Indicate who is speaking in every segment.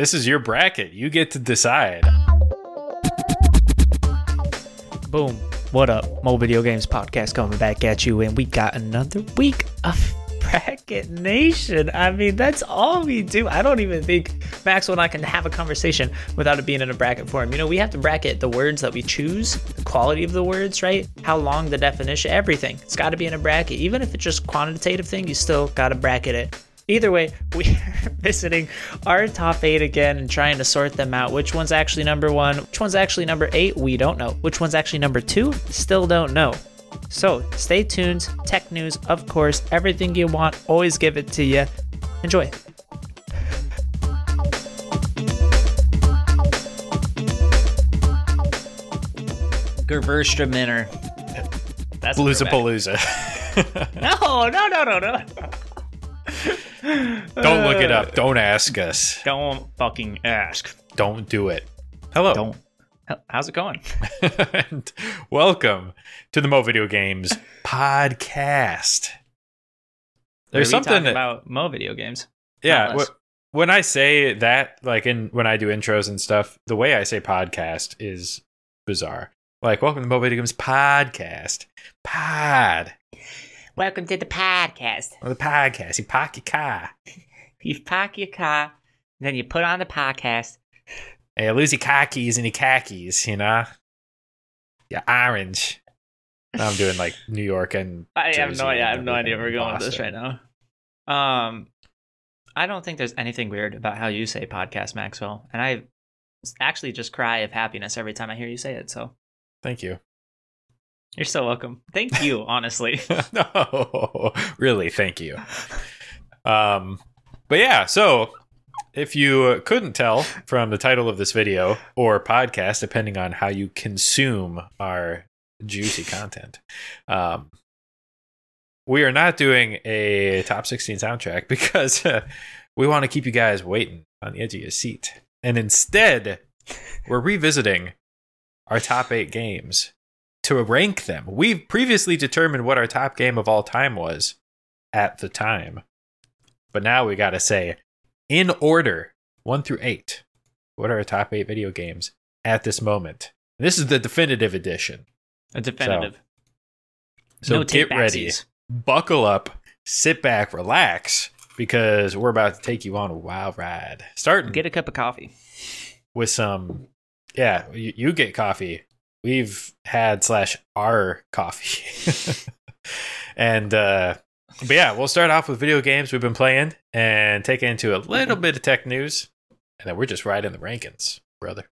Speaker 1: This is your bracket. You get to decide.
Speaker 2: Boom. What up? Mo Video Games Podcast coming back at you, and we got another week of Bracket Nation. I mean, that's all we do. I don't even think Maxwell and I can have a conversation without it being in a bracket form. You know, we have to bracket the words that we choose, the quality of the words, right? How long the definition, everything. It's got to be in a bracket. Even if it's just quantitative thing, you still got to bracket it. Either way, we are visiting our top eight again and trying to sort them out. Which one's actually number one? Which one's actually number eight? We don't know. Which one's actually number two? Still don't know. So stay tuned. Tech news, of course. Everything you want, always give it to you. Enjoy. Gewürztraminer. That's what
Speaker 1: Palooza. Palooza.
Speaker 2: No, no, no, no, no.
Speaker 1: Don't look it up. Don't ask us.
Speaker 2: Don't fucking ask.
Speaker 1: Don't do it. Hello.
Speaker 2: Don't. How's it going?
Speaker 1: and welcome to the Mo Video Games podcast. There's something that,
Speaker 2: about Mo video games.
Speaker 1: yeah. wh- when I say that, like in when I do intros and stuff, the way I say podcast is bizarre. Like, welcome to the Mo Video Games podcast. Pod.
Speaker 2: Welcome to the podcast.
Speaker 1: Or the podcast. You park your car.
Speaker 2: You park your car, then you put on the podcast.
Speaker 1: And you lose your car keys and your khakis, you know? Your orange. I'm doing like New York and
Speaker 2: I have no idea. I have no idea where we're going with this right now. Um, I don't think there's anything weird about how you say podcast, Maxwell, and I actually just cry of happiness every time I hear you say it. So
Speaker 1: Thank you.
Speaker 2: You're so welcome. Thank you, honestly.
Speaker 1: no, really, thank you. Um, but yeah, so if you couldn't tell from the title of this video or podcast, depending on how you consume our juicy content, um, we are not doing a top 16 soundtrack because uh, we want to keep you guys waiting on the edge of your seat. And instead, we're revisiting our top eight games to rank them. We've previously determined what our top game of all time was at the time. But now we got to say, in order, one through eight, what are our top eight video games at this moment? This is the definitive edition.
Speaker 2: A definitive.
Speaker 1: So
Speaker 2: no
Speaker 1: get ready, buckle up, sit back, relax, because we're about to take you on a wild ride. Starting
Speaker 2: Get a cup of coffee.
Speaker 1: with some, yeah, you, you get coffee. We've had slash our coffee, and uh, but yeah, we'll start off with video games we've been playing and take into a little bit of tech news, and then we're just right in the rankings, brother.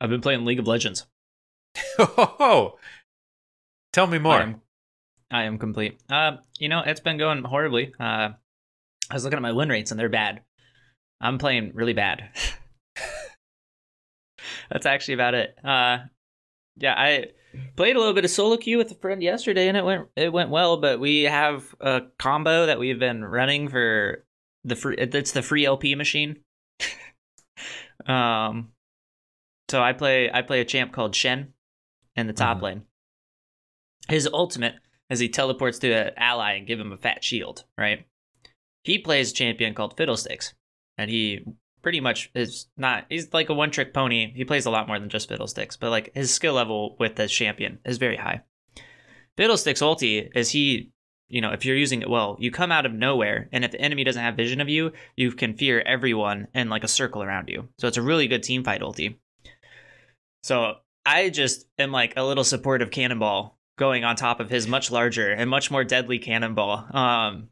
Speaker 2: I've been playing League of Legends.
Speaker 1: Oh, tell me
Speaker 2: I
Speaker 1: more.
Speaker 2: am, I am complete. Uh, you know, it's been going horribly. Uh, I was looking at my win rates and they're bad. I'm playing really bad. That's actually about it. Uh, yeah, I played a little bit of solo queue with a friend yesterday and it went it went well. But we have a combo that we've been running for the free. It's the free LP machine. um, so I play I play a champ called Shen in the top
Speaker 1: Mhm.
Speaker 2: lane. His ultimate is he teleports to an ally and give him a fat shield, right? He plays a champion called Fiddlesticks, and he pretty much is not. He's like a one trick pony. He plays a lot more than just Fiddlesticks, but like his skill level with this champion is very high. Fiddlesticks ulti is he. You know, if you're using it well, you come out of nowhere, and if the enemy doesn't have vision of you, you can fear everyone in like a circle around you. So it's a really good team fight ulti. So I just am like a little supportive cannonball going on top of his much larger and much more deadly cannonball. Um,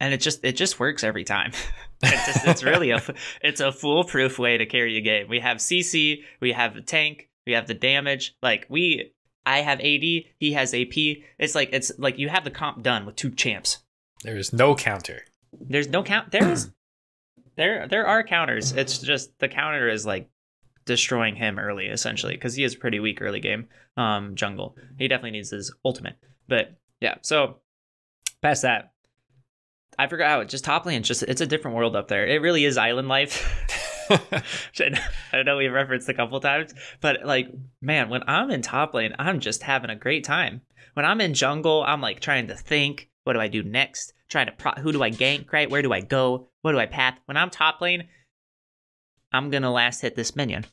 Speaker 2: and it just it just works every time. it just, it's really a it's a foolproof way to carry a game. We have CC, we have the tank, we have the damage. Like we, I have AD, he has AP. It's like it's like you have the comp done with two champs.
Speaker 1: There is no counter.
Speaker 2: There's no count. There is there there are counters. It's just the counter is like destroying him early essentially because he is pretty weak early game. Um, jungle. He definitely needs his ultimate. But yeah, so past that, I forgot how just top lane. Just it's a different world up there. It really is island life. I know- I know we've referenced a couple times, but like, man, when I'm in top lane, I'm just having a great time. When I'm in jungle, I'm like trying to think, What do I do next? Trying to pro- who do I gank? Right? Where do I go? What do I path? When I'm top lane, I'm gonna last hit this minion.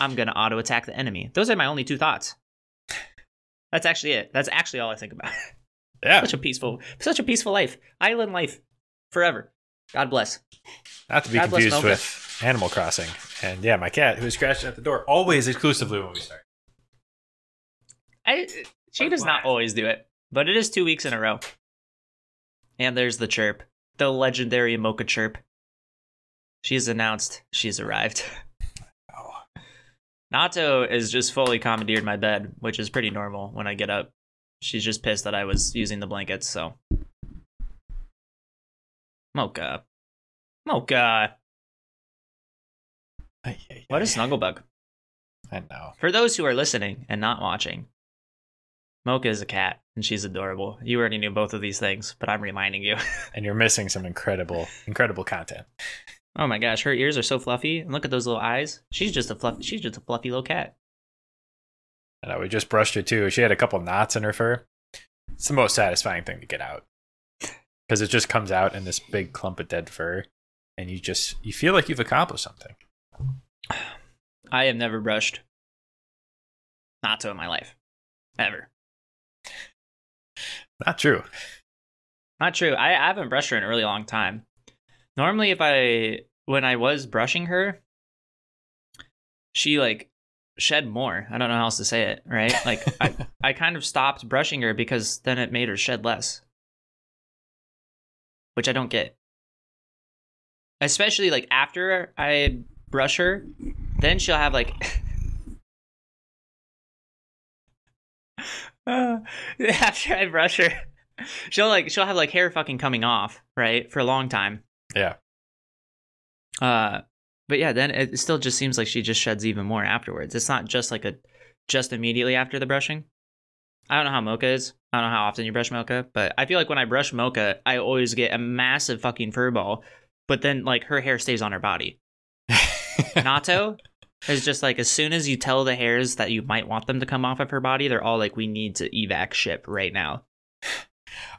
Speaker 2: I'm gonna auto attack the enemy. Those are my only two thoughts. That's actually it. That's actually all I think about.
Speaker 1: Yeah.
Speaker 2: such a peaceful, such a peaceful life. Island life, forever. God bless.
Speaker 1: Not to be
Speaker 2: God
Speaker 1: confused with Animal Crossing. And yeah, my cat who is scratching at the door always exclusively when we start.
Speaker 2: I she does not always do it, but it is two weeks in a row. And there's the chirp, the legendary Mocha chirp. She's announced she's arrived.
Speaker 1: Oh.
Speaker 2: Nato is just fully commandeered my bed, which is pretty normal when I get up. She's just pissed that I was using the blankets, so. Mocha. Mocha.
Speaker 1: Ay, ay,
Speaker 2: What is Snugglebug?
Speaker 1: I know.
Speaker 2: For those who are listening and not watching, Mocha is a cat and she's adorable. You already knew both of these things, but I'm reminding you.
Speaker 1: And you're missing some incredible, incredible content.
Speaker 2: oh my gosh, her ears are so fluffy, and look at those little eyes. She's just a fluffy She's just a fluffy little cat.
Speaker 1: And I we just brushed her too. She had a couple knots in her fur. It's the most satisfying thing to get out because it just comes out in this big clump of dead fur, and you just you feel like you've accomplished something.
Speaker 2: I have never brushed Natto in my life, ever.
Speaker 1: Not true.
Speaker 2: Not true. I, I haven't brushed her in a really long time. Normally, if I when I was brushing her, she like shed more. I don't know how else to say it. Right? Like I I kind of stopped brushing her because then it made her shed less, which I don't get. Especially like after I brush her, then she'll have like. Uh, after I brush her, she'll like she'll have like hair fucking coming off right for a long time.
Speaker 1: Yeah.
Speaker 2: Uh, but yeah, then it still just seems like she just sheds even more afterwards. It's not just like a just immediately after the brushing. I don't know how Mocha is. I don't know how often you brush Mocha, but I feel like when I brush Mocha, I always get a massive fucking fur ball. But then like her hair stays on her body. Nato is just like as soon as you tell the hairs that you might want them to come off of her body, they're all like, "We need to evac ship right now."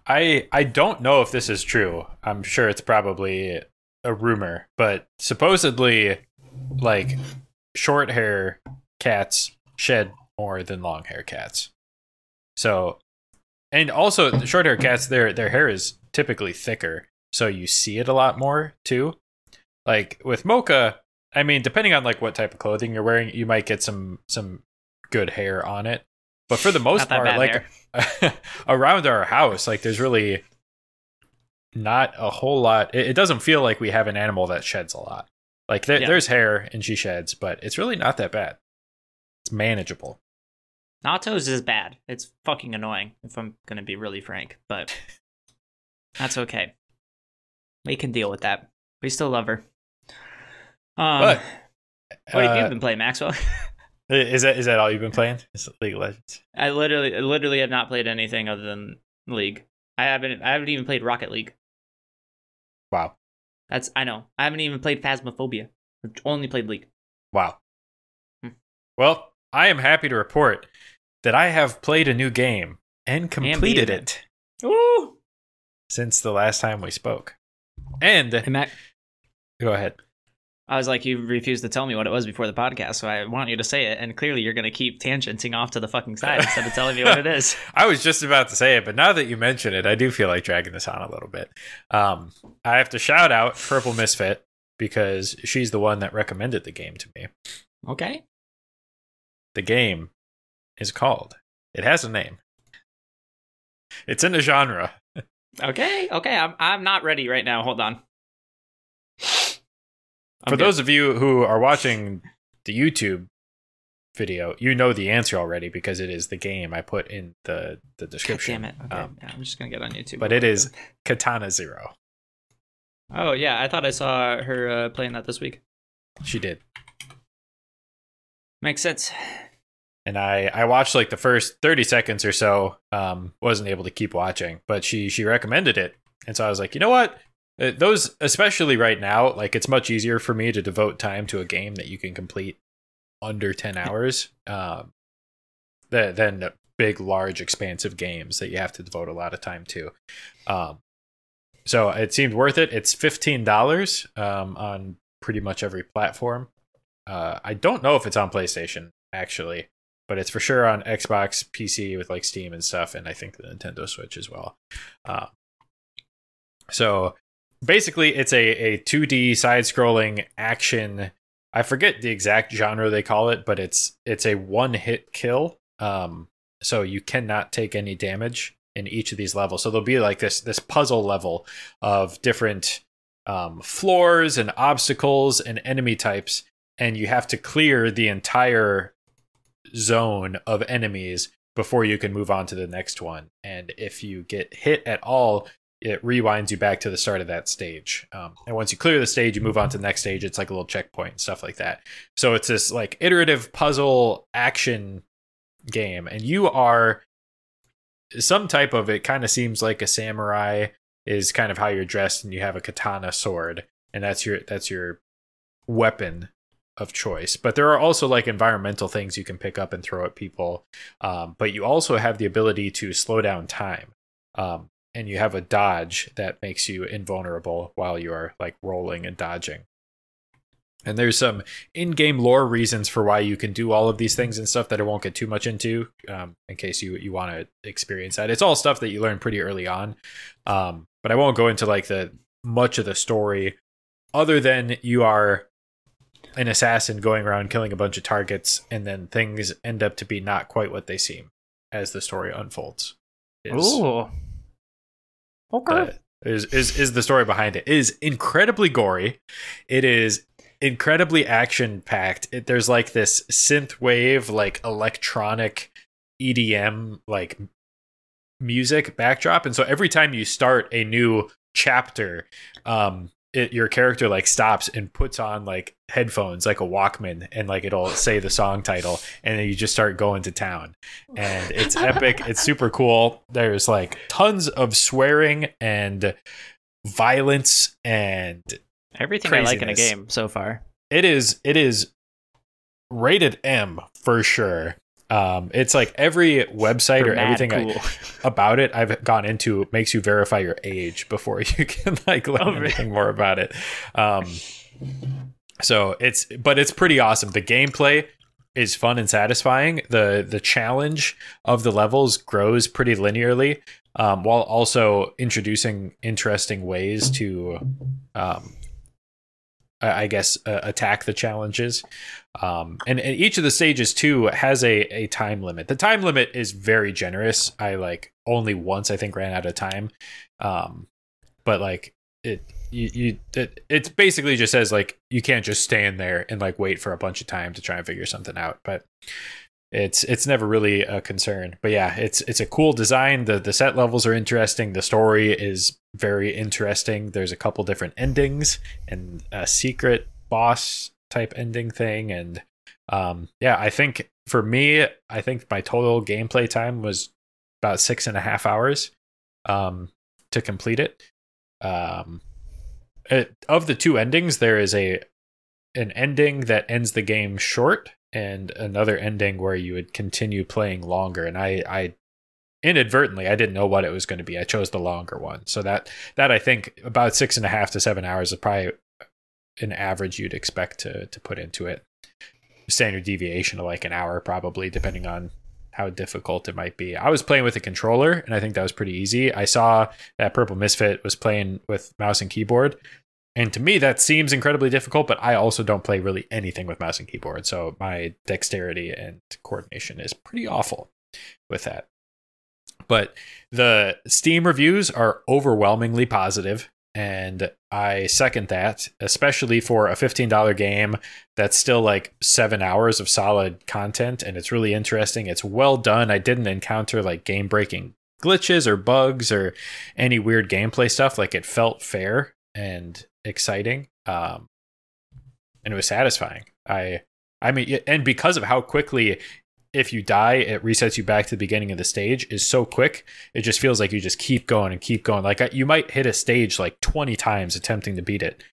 Speaker 1: I I don't know if this is true. I'm sure it's probably a rumor, but supposedly like short hair cats shed more than long hair cats. So and also the short hair cats their their hair is typically thicker, so you see it a lot more too. Like with Mocha, I mean depending on like what type of clothing you're wearing, you might get some some good hair on it. But for the most part, like around our house like there's really not a whole lot it, it doesn't feel like we have an animal that sheds a lot like there,
Speaker 2: Yeah.
Speaker 1: there's hair and she sheds but it's really not that bad it's manageable
Speaker 2: Nato's is bad. It's fucking annoying, if I'm gonna be really frank, but that's okay. We can deal with that. We still love her. Um,
Speaker 1: But,
Speaker 2: what have you
Speaker 1: Uh,
Speaker 2: been playing, Maxwell?
Speaker 1: is that is that all you've been playing is league of legends
Speaker 2: I literally, literally have not played anything other than League. I haven't, I haven't even played Rocket League.
Speaker 1: Wow
Speaker 2: That's, I know. I haven't even played Phasmophobia. I've only played League.
Speaker 1: wow
Speaker 2: Hmm.
Speaker 1: well i am happy to report that i have played a new game and completed
Speaker 2: beaten
Speaker 1: it
Speaker 2: Ooh!
Speaker 1: since the last time we spoke and
Speaker 2: Hey, Mac,
Speaker 1: go ahead
Speaker 2: I was like, you refused to tell me what it was before the podcast, so I want you to say it. And clearly, you're going to keep tangenting off to the fucking side instead of telling me what it is.
Speaker 1: I was just about to say it, but now that you mention it, I do feel like dragging this on a little bit. Um, I have to shout out Purple Misfit because she's the one that recommended the game to me.
Speaker 2: Okay.
Speaker 1: The game is called, it has a name. It's in a genre.
Speaker 2: Okay. Okay. I'm, I'm not ready right now. Hold on. I'm
Speaker 1: For
Speaker 2: good.
Speaker 1: those of you who are watching the YouTube video, you know the answer already because it is the game I put in the, the
Speaker 2: God
Speaker 1: description.
Speaker 2: damn it. Okay.
Speaker 1: Um,
Speaker 2: yeah, I'm just going to get on YouTube.
Speaker 1: but it is Katana Zero.
Speaker 2: Oh, yeah. I thought I saw her uh, playing that this week.
Speaker 1: She did.
Speaker 2: Makes sense.
Speaker 1: and I I watched like the first 30 seconds or so um wasn't able to keep watching but she she recommended it and so I was like you know what those especially right now like it's much easier for me to devote time to a game that you can complete under 10 hours um than than big, large, expansive games that you have to devote a lot of time to. Um, so it seemed worth it. It's fifteen dollars um, on pretty much every platform. Uh, I don't know if it's on PlayStation actually, but it's for sure on Xbox, PC with like Steam and stuff, and I think the Nintendo Switch as well. Uh, so basically, it's a a two D side scrolling action. I forget the exact genre they call it, but it's it's a one hit kill. Um, so you cannot take any damage in each of these levels. So there'll be like this this puzzle level of different um, floors and obstacles and enemy types, and you have to clear the entire zone of enemies before you can move on to the next one. And if you get hit at all, it rewinds you back to the start of that stage. Um, and once you clear the stage, you move on to the next stage. It's like a little checkpoint and stuff like that. So it's this like iterative puzzle action game, and you are some type of it. Kind of seems like a samurai is kind of how you're dressed, and you have a katana sword, and that's your that's your weapon of choice. But there are also like environmental things you can pick up and throw at people. Um, but you also have the ability to slow down time. Um, and you have a dodge that makes you invulnerable while you are like rolling and dodging. And there's some in-game lore reasons for why you can do all of these things and stuff that I won't get too much into, um, in case you you want to experience that. It's all stuff that you learn pretty early on, um, but I won't go into like the much of the story, other than you are an assassin going around killing a bunch of targets, and then things end up to be not quite what they seem as the story unfolds. Is,
Speaker 3: Ooh. Okay.
Speaker 1: uh, is is is the story behind it? It is incredibly gory. It is incredibly action packed. There's like this synth wave, like electronic EDM, like music backdrop, and so every time you start a new chapter, um, it, your character like stops and puts on like headphones like a walkman and like it'll say the song title and then you just start going to town. And it's epic. It's super cool. There's like tons of swearing and violence and
Speaker 3: Everything I like in a game so far.
Speaker 1: it is it is rated m for sure um it's like every website
Speaker 3: They're
Speaker 1: or everything I- about it I've gone into makes you verify your age before you can like learn
Speaker 3: Oh, really?
Speaker 1: anything more about it. Um, so it's but it's pretty awesome. The gameplay is fun and satisfying. the The challenge of the levels grows pretty linearly, um, while also introducing interesting ways to, um, I I guess, uh, attack the challenges. Um, and, and each of the stages too has a, a time limit. The time limit is very generous. I like only once I think ran out of time. Um, but like it, you, you it, it basically just says like you can't just stand there and like wait for a bunch of time to try and figure something out. But it's it's never really a concern. But yeah, it's it's a cool design. The the set levels are interesting. The story is very interesting. There's a couple different endings and a secret boss type ending thing. And um yeah i think for me i think my total gameplay time was about six and a half hours um to complete it. Um it, of the two endings there is a an ending that ends the game short and another ending where you would continue playing longer. And i i inadvertently i didn't know what it was going to be i chose the longer one so that that i think about six and a half to seven hours is probably an average you'd expect to to put into it. Standard deviation of like an hour, probably, depending on how difficult it might be. I was playing with a controller, and I think that was pretty easy. I saw that Purple Misfit was playing with mouse and keyboard, and to me that seems incredibly difficult. But I also don't play really anything with mouse and keyboard, so my dexterity and coordination is pretty awful with that. But the Steam reviews are overwhelmingly positive and I second that, especially for a $15 game that's still like seven hours of solid content and it's really interesting. It's well done. I didn't encounter like game breaking glitches or bugs or any weird gameplay stuff. Like it felt fair and exciting. Um, and it was satisfying. I, I mean, and because of how quickly if you die, it resets you back to the beginning of the stage is so quick. It just feels like you just keep going and keep going. Like you might hit a stage like 20 times attempting to beat it,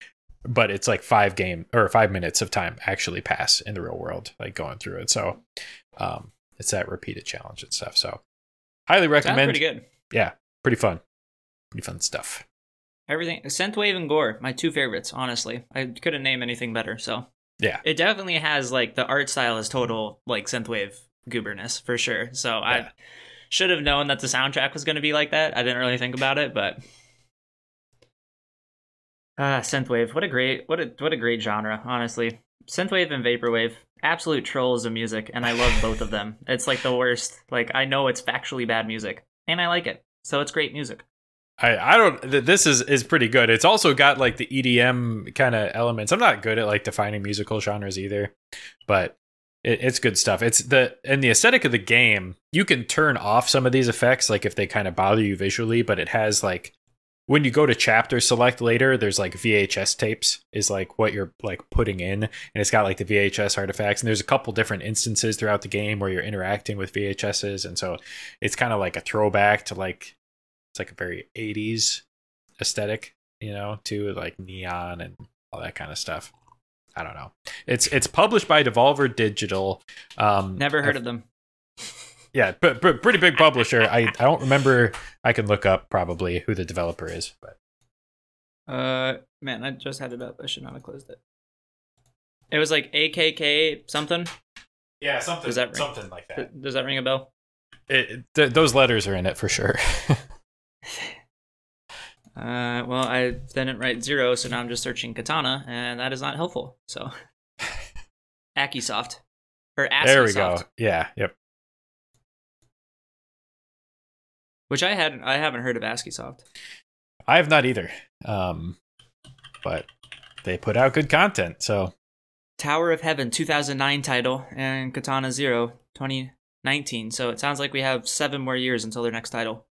Speaker 1: but it's like five game or five minutes of time actually pass in the real world, like going through it. So, um, it's that repeated challenge and stuff. So highly
Speaker 2: Sounds
Speaker 1: recommend.
Speaker 2: pretty good.
Speaker 1: Yeah, pretty fun. Pretty fun stuff.
Speaker 2: Everything Synthwave and Gore, my two favorites, honestly. I couldn't name anything better, so
Speaker 1: Yeah.
Speaker 2: it definitely has like the art style is total like synthwave gooberness for sure. So
Speaker 1: Yeah.
Speaker 2: I should have known that the soundtrack was going to be like that. I didn't really think about it, but ah, synthwave. What a great what a what a great genre, honestly. Synthwave and vaporwave, absolute trolls of music, and I love both of them. It's like the worst. Like I know it's factually bad music, and I like it, so it's great music.
Speaker 1: I, I don't this is is pretty good. It's also got like the EDM kind of elements. I'm not good at like defining musical genres either, but it, it's good stuff. It's the and the aesthetic of the game. You can turn off some of these effects like if they kind of bother you visually, but it has like when you go to chapter select later, there's like VHS tapes is like what you're like putting in, and it's got like the VHS artifacts. And there's a couple different instances throughout the game where you're interacting with VHSs, and so it's kind of like a throwback to like it's like a very 80s aesthetic you know to like neon and all that kind of stuff i don't know it's it's published by devolver digital um
Speaker 2: Never heard of them.
Speaker 1: yeah but, but pretty big publisher i i don't remember i can look up probably who the developer is but
Speaker 2: Uh, man, I just had it up. I should not have closed it. It was like AKK something.
Speaker 1: yeah something
Speaker 2: Does that ring-
Speaker 1: something like
Speaker 2: Th- Does that ring a bell?
Speaker 1: it, th- those letters are in it for sure
Speaker 2: Uh, well, I didn't write zero, so now I'm just searching katana, and that is not helpful. So, Akisoft or
Speaker 1: there we
Speaker 2: Askiisoft,
Speaker 1: go yeah yep
Speaker 2: which I hadn't, I haven't heard of Askiisoft.
Speaker 1: i have not either um but they put out good content so
Speaker 2: Tower of Heaven 2009 title and Katana Zero 2019. So it sounds like we have seven more years until their next title.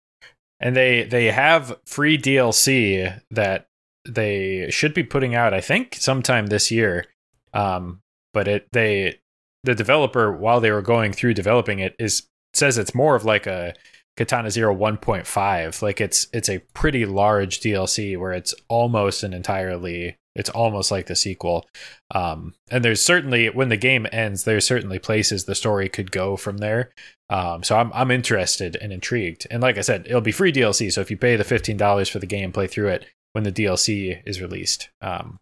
Speaker 1: And they they have free DLC that they should be putting out I think sometime this year. Um but it they the developer while they were going through developing it is says it's more of like a Katana Zero 1.5 like it's it's a pretty large DLC where it's almost an entirely it's almost like the sequel um and there's certainly when the game ends there's certainly places the story could go from there um, so I'm I'm interested and intrigued. And like I said, it'll be free DLC. So if you pay the fifteen dollars for the game, play through it when the DLC is released, um,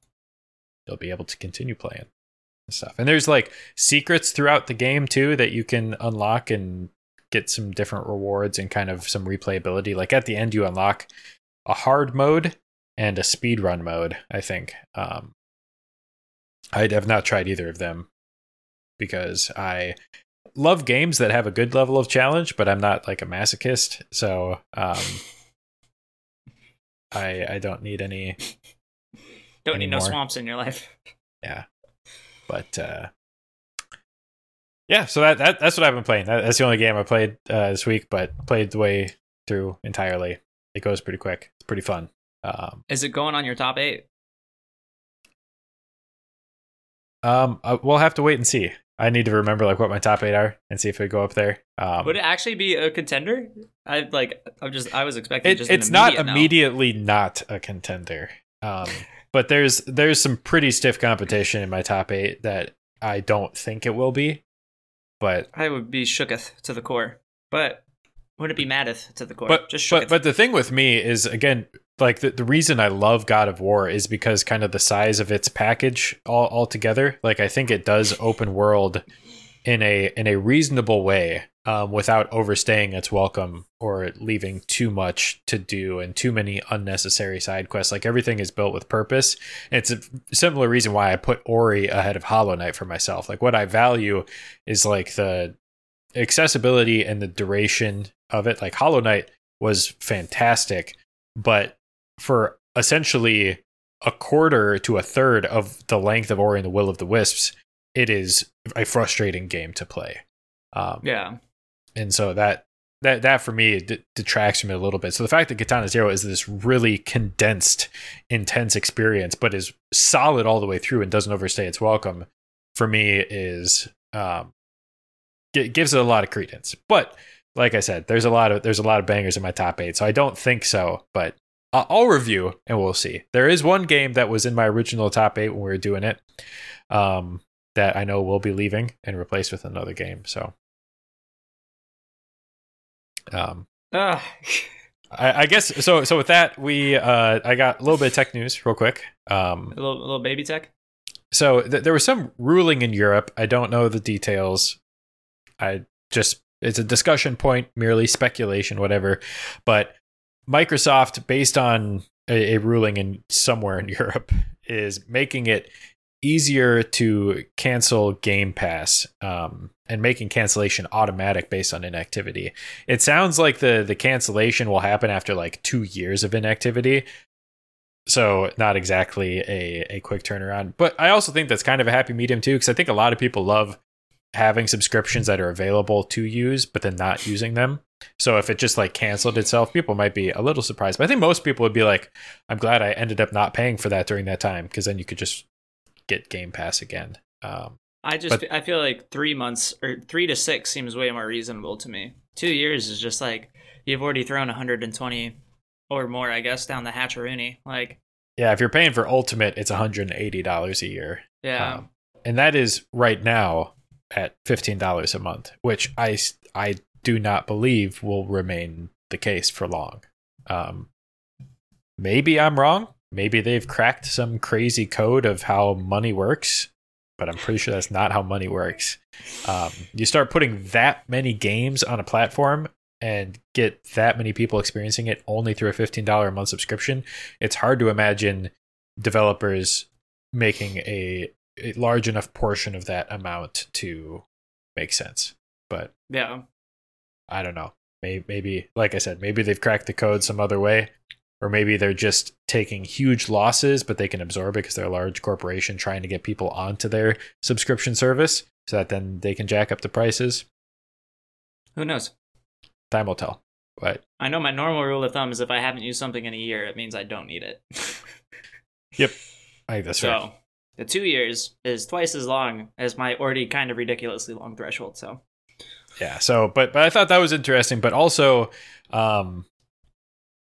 Speaker 1: you'll be able to continue playing and stuff. And there's like secrets throughout the game too that you can unlock and get some different rewards and kind of some replayability. Like at the end, you unlock a hard mode and a speed run mode. I think. Um, I have not tried either of them because I love games that have a good level of challenge, but I'm not like a masochist, so um, I I don't need any.
Speaker 2: Don't need no swamps in your life.
Speaker 1: Yeah, but uh, yeah, so that, that that's what I've been playing. That, that's the only game I played uh, this week, but played the way through entirely. It goes pretty quick. It's pretty fun. Um,
Speaker 2: Is it going on your top eight?
Speaker 1: um, uh, we'll have to wait and see. I need to remember like what my top eight are and see if it go up there. Um,
Speaker 2: Would it actually be a contender? I like. I'm just. I was expecting
Speaker 1: it,
Speaker 2: just.
Speaker 1: it's not
Speaker 2: immediate no.
Speaker 1: immediately not a contender um, but there's there's some pretty stiff competition in my top eight that i don't think it will be but
Speaker 2: I would be shooketh to the core, but would it be maddeth to the core?
Speaker 1: but
Speaker 2: just
Speaker 1: but,
Speaker 2: shooketh.
Speaker 1: but the thing with me is again like the, the reason i love god of war is because kind of the size of its package all altogether like i think it does open world in a in a reasonable way um, without overstaying its welcome or leaving too much to do and too many unnecessary side quests. Like everything is built with purpose. It's a similar reason why I put Ori ahead of Hollow Knight for myself. Like what I value is like the accessibility and the duration of it. Like Hollow Knight was fantastic, but for essentially a quarter to a third of the length of Ori and the Will of the Wisps, it is a frustrating game to play. Um,
Speaker 2: yeah,
Speaker 1: and so that that that for me d- detracts from it a little bit. So the fact that Katana Zero is this really condensed, intense experience, but is solid all the way through and doesn't overstay its welcome, for me is um, g- gives it a lot of credence. But like I said, there's a lot of there's a lot of bangers in my top eight, so I don't think so. But I- I'll review and we'll see. There is one game that was in my original top eight when we were doing it. Um, that I know will be leaving and replaced with another game. So Um,
Speaker 2: Ugh.
Speaker 1: I, I guess so. So with that, we uh, I got a little bit of tech news real quick. Um,
Speaker 2: a little, little baby tech.
Speaker 1: so th- there was some ruling in Europe. I don't know the details. I just it's a discussion point, merely speculation, whatever. But Microsoft, based on a, a ruling in somewhere in Europe, is making it easier to cancel Game Pass um, and making cancellation automatic based on inactivity. It sounds like the the cancellation will happen after like two years of inactivity. So not exactly a, a quick turnaround. But I also think that's kind of a happy medium too, because I think a lot of people love having subscriptions that are available to use, but then not using them. So if it just like canceled itself, people might be a little surprised. But I think most people would be like, I'm glad I ended up not paying for that during that time, because then you could just get Game Pass again. Um,
Speaker 2: I just
Speaker 1: But-
Speaker 2: I feel like three months or three to six seems way more reasonable to me. Two years is just like you've already thrown 120 or more, I guess, down the hatcheroony. Like,
Speaker 1: yeah, if you're paying for Ultimate, it's $180 a year.
Speaker 2: yeah,
Speaker 1: Um, and that is right now at $15 a month, which I, I do not believe will remain the case for long. Um, maybe I'm wrong. Maybe they've cracked some crazy code of how money works, but I'm pretty sure that's not how money works. Um, you start putting that many games on a platform and get that many people experiencing it only through a $15 a month subscription, it's hard to imagine developers making a, a large enough portion of that amount to make sense. But
Speaker 2: yeah.
Speaker 1: I don't know. Maybe, maybe, like I said, maybe they've cracked the code some other way, or maybe they're just taking huge losses, but they can absorb it because they're a large corporation trying to get people onto their subscription service, so that then they can jack up the prices.
Speaker 2: Who knows?
Speaker 1: Time will tell. But
Speaker 2: I know my normal rule of thumb is if I haven't used something in a year, it means I don't need it. Yep.
Speaker 1: I think that's right.
Speaker 2: so
Speaker 1: fair.
Speaker 2: the two years is twice as long as my already kind of ridiculously long threshold. So
Speaker 1: yeah so but but i thought that was interesting but also um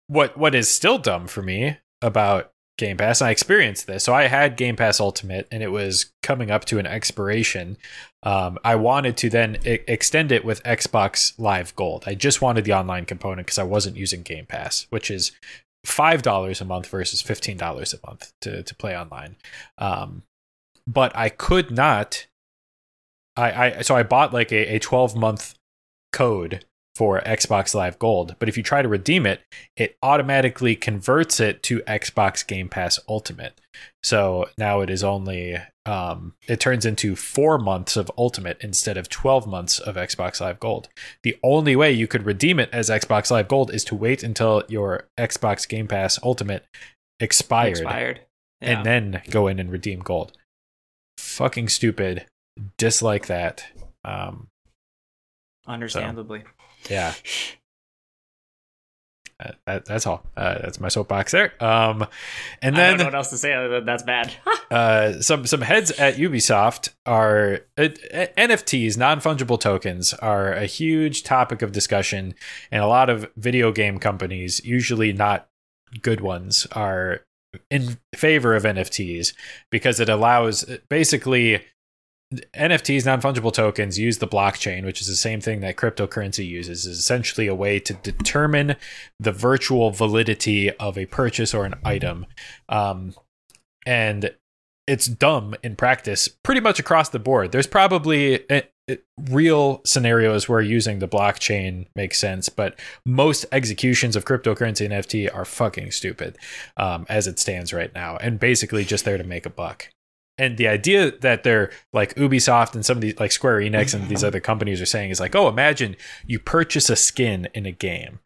Speaker 1: what what is still dumb for me about game pass i experienced this so i had game pass ultimate and it was coming up to an expiration. Um i wanted to then e- extend it with xbox live gold. I just wanted the online component because i wasn't using game pass which is five dollars a month versus fifteen dollars a month to to play online. Um but i could not I, I so I bought like a, a 12 month code for Xbox Live Gold, but if you try to redeem it, it automatically converts it to Xbox Game Pass Ultimate. So now it is only um, it turns into four months of Ultimate instead of 12 months of Xbox Live Gold. The only way you could redeem it as Xbox Live Gold is to wait until your Xbox Game Pass Ultimate expired,
Speaker 2: expired. Yeah.
Speaker 1: and then go in and redeem gold. Fucking stupid. Dislike that. Um,
Speaker 2: understandably.
Speaker 1: yeah. Uh, that, that's all. Uh, that's my soapbox there. Um, and
Speaker 2: I don't know
Speaker 1: then
Speaker 2: what else to say other than that's bad.
Speaker 1: uh, some some heads at Ubisoft are uh, NFTs, non fungible tokens, are a huge topic of discussion, and a lot of video game companies, usually not good ones, are in favor of NFTs because it allows basically NFTs, non fungible tokens, use the blockchain, which is the same thing that cryptocurrency uses, is essentially a way to determine the virtual validity of a purchase or an item. Um, and it's dumb in practice pretty much across the board. There's probably uh, uh, real scenarios where using the blockchain makes sense, but most executions of cryptocurrency and NFT are fucking stupid um, as it stands right now, and basically just there to make a buck. And the idea that they're like Ubisoft and some of these like Square Enix and these other companies are saying is like, oh, imagine you purchase a skin in a game,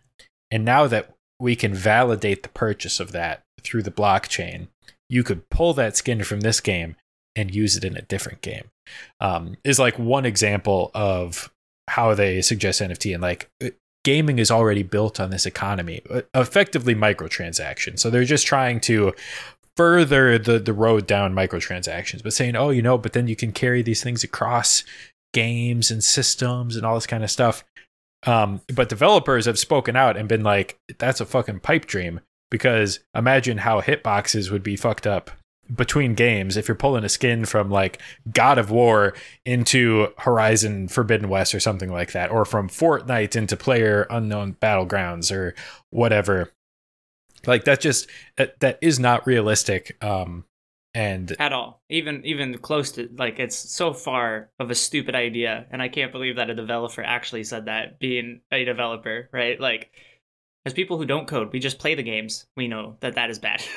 Speaker 1: and now that we can validate the purchase of that through the blockchain, you could pull that skin from this game and use it in a different game. Um, is like one example of how they suggest NFT and like uh, gaming is already built on this economy, uh, effectively microtransactions. So they're just trying to further the the road down microtransactions, but saying, oh, you know, but then you can carry these things across games and systems and all this kind of stuff. Um, but developers have spoken out and been like, that's a fucking pipe dream because imagine how hitboxes would be fucked up between games if you're pulling a skin from like God of War into Horizon Forbidden West or something like that, or from Fortnite into Player Unknown Battlegrounds or whatever. Like that just that, that is not realistic. Um, and
Speaker 2: at all. Even even close to like it's so far of a stupid idea and i can't believe that a developer actually said that being a developer right? Like as people who don't code we just play the games we know that that is bad.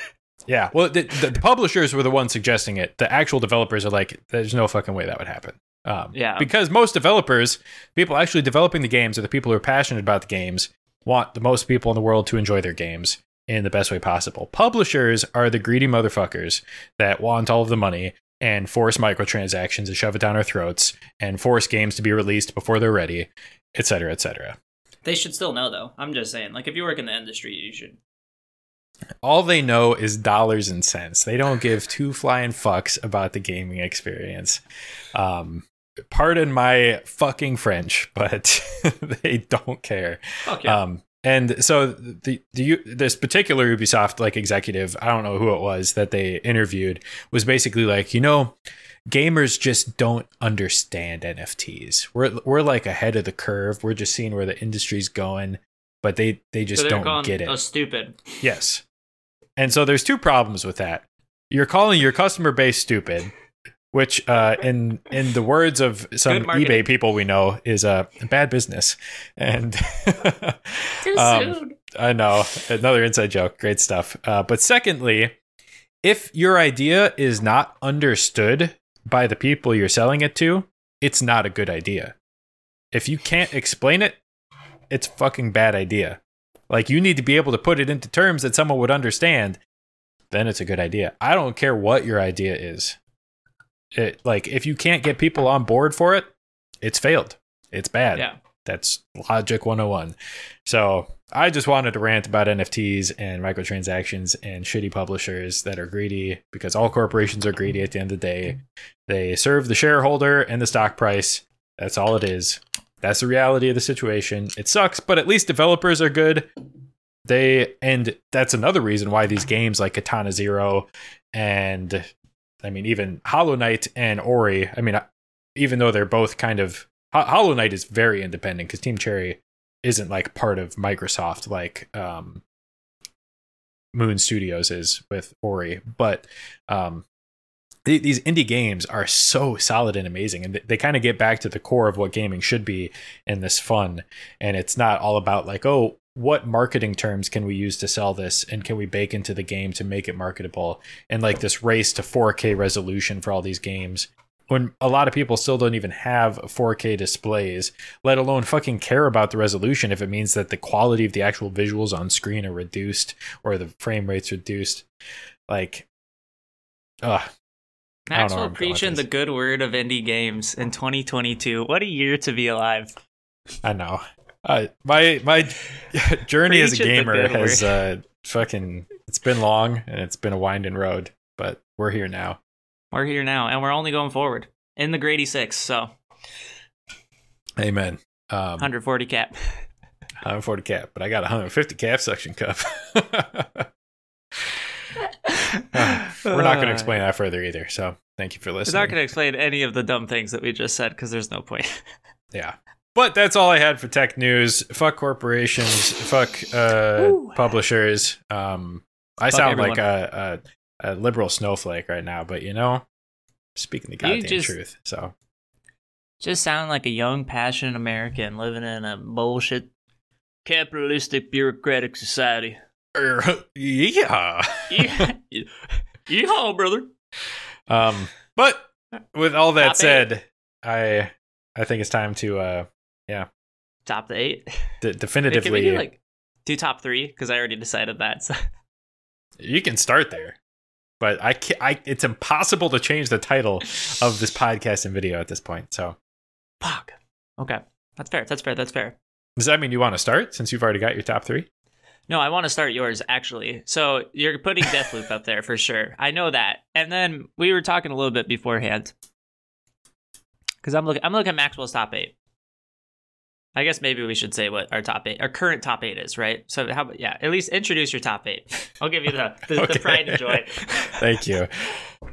Speaker 1: Yeah. Well the, the, publishers were the ones suggesting it. The actual developers are like there's no fucking way that would happen. Um,
Speaker 2: yeah.
Speaker 1: because most developers people actually developing the games are the people who are passionate about the games want the most people in the world to enjoy their games in the best way possible. Publishers are the greedy motherfuckers that want all of the money and force microtransactions to shove it down our throats and force games to be released before they're ready, etc., etc.
Speaker 2: They should still know though. I'm just saying, like if you work in the industry, you should.
Speaker 1: All they know is dollars and cents. They don't give two flying fucks about the gaming experience. Um, pardon my fucking French, but they don't care.
Speaker 2: Fuck yeah.
Speaker 1: Um, and so the, the this particular Ubisoft like executive, I don't know who it was that they interviewed, was basically like, you know, gamers just don't understand NFTs. We're we're like ahead of the curve. We're just seeing where the industry's going, but they they just
Speaker 2: so
Speaker 1: don't get it.
Speaker 2: A stupid.
Speaker 1: Yes. And so there's two problems with that. You're calling your customer base stupid, which uh, in in the words of some eBay people we know is a uh, bad business. And
Speaker 2: too um, soon.
Speaker 1: I know another inside joke. Great stuff. Uh, but secondly, if your idea is not understood by the people you're selling it to, it's not a good idea. If you can't explain it, it's fucking bad idea. Like you need to be able to put it into terms that someone would understand. Then it's a good idea. I don't care what your idea is it, like if you can't get people on board for it, it's failed. It's bad.
Speaker 2: Yeah.
Speaker 1: That's logic 101. So I just wanted to rant about NFTs and microtransactions and shitty publishers that are greedy because all corporations are greedy at the end of the day. They serve the shareholder and the stock price. That's all it is. That's the reality of the situation. It sucks, but at least developers are good. They and that's another reason why these games like Katana Zero and I mean, even Hollow Knight and Ori. I mean, even though they're both kind of Hollow Knight is very independent because Team Cherry isn't like part of Microsoft like um, Moon Studios is with Ori, but um, these indie games are so solid and amazing and they, they kind of get back to the core of what gaming should be in this fun and it's not all about like oh what marketing terms can we use to sell this and can we bake into the game to make it marketable and like this race to 4k resolution for all these games when a lot of people still don't even have 4k displays let alone fucking care about the resolution if it means that the quality of the actual visuals on screen are reduced or the frame rates reduced like ugh
Speaker 2: Maxwell preaching the good word of indie games in 2022. What a year to be alive.
Speaker 1: I know. Uh, my my journey as a gamer has uh, fucking it's been long and it's been a winding road, but we're here now.
Speaker 2: We're here now, and we're only going forward in the Grady Six. So,
Speaker 1: amen.
Speaker 2: Um, 140 cap.
Speaker 1: 140 cap, but I got 150 cap suction cup. we're not going to explain that further either. So, thank you for listening.
Speaker 2: We're not going to explain any of the dumb things that we just said because there's no point.
Speaker 1: yeah. But that's all I had for tech news. Fuck corporations. fuck uh, publishers. Um, I fuck sound everyone. like a, a, a, liberal snowflake right now, but you know, speaking the goddamn just, truth. So,
Speaker 2: just sound like a young, passionate American living in a bullshit capitalistic bureaucratic society.
Speaker 1: Uh, yeah.
Speaker 2: yeah. Yeehaw, brother.
Speaker 1: Um, but with all that Top said, eight. I I think it's time to uh yeah.
Speaker 2: Top the eight.
Speaker 1: D- definitively. Wait,
Speaker 2: do like do top three? Because I already decided that. So.
Speaker 1: You can start there, but I can't. I it's impossible to change the title of this podcast and video at this point. So.
Speaker 2: Fuck. Okay, that's fair. That's fair. That's fair.
Speaker 1: Does that mean you want to start since you've already got your top three?
Speaker 2: No, I want to start yours actually. So you're putting Deathloop up there for sure. I know that. And then we were talking a little bit beforehand because I'm looking. I'm looking at Maxwell's top eight. I guess maybe we should say what our top eight, our current top eight is, right? So how about yeah, at least introduce your top eight. I'll give you the the,
Speaker 1: Okay.
Speaker 2: the pride and joy.
Speaker 1: Thank you.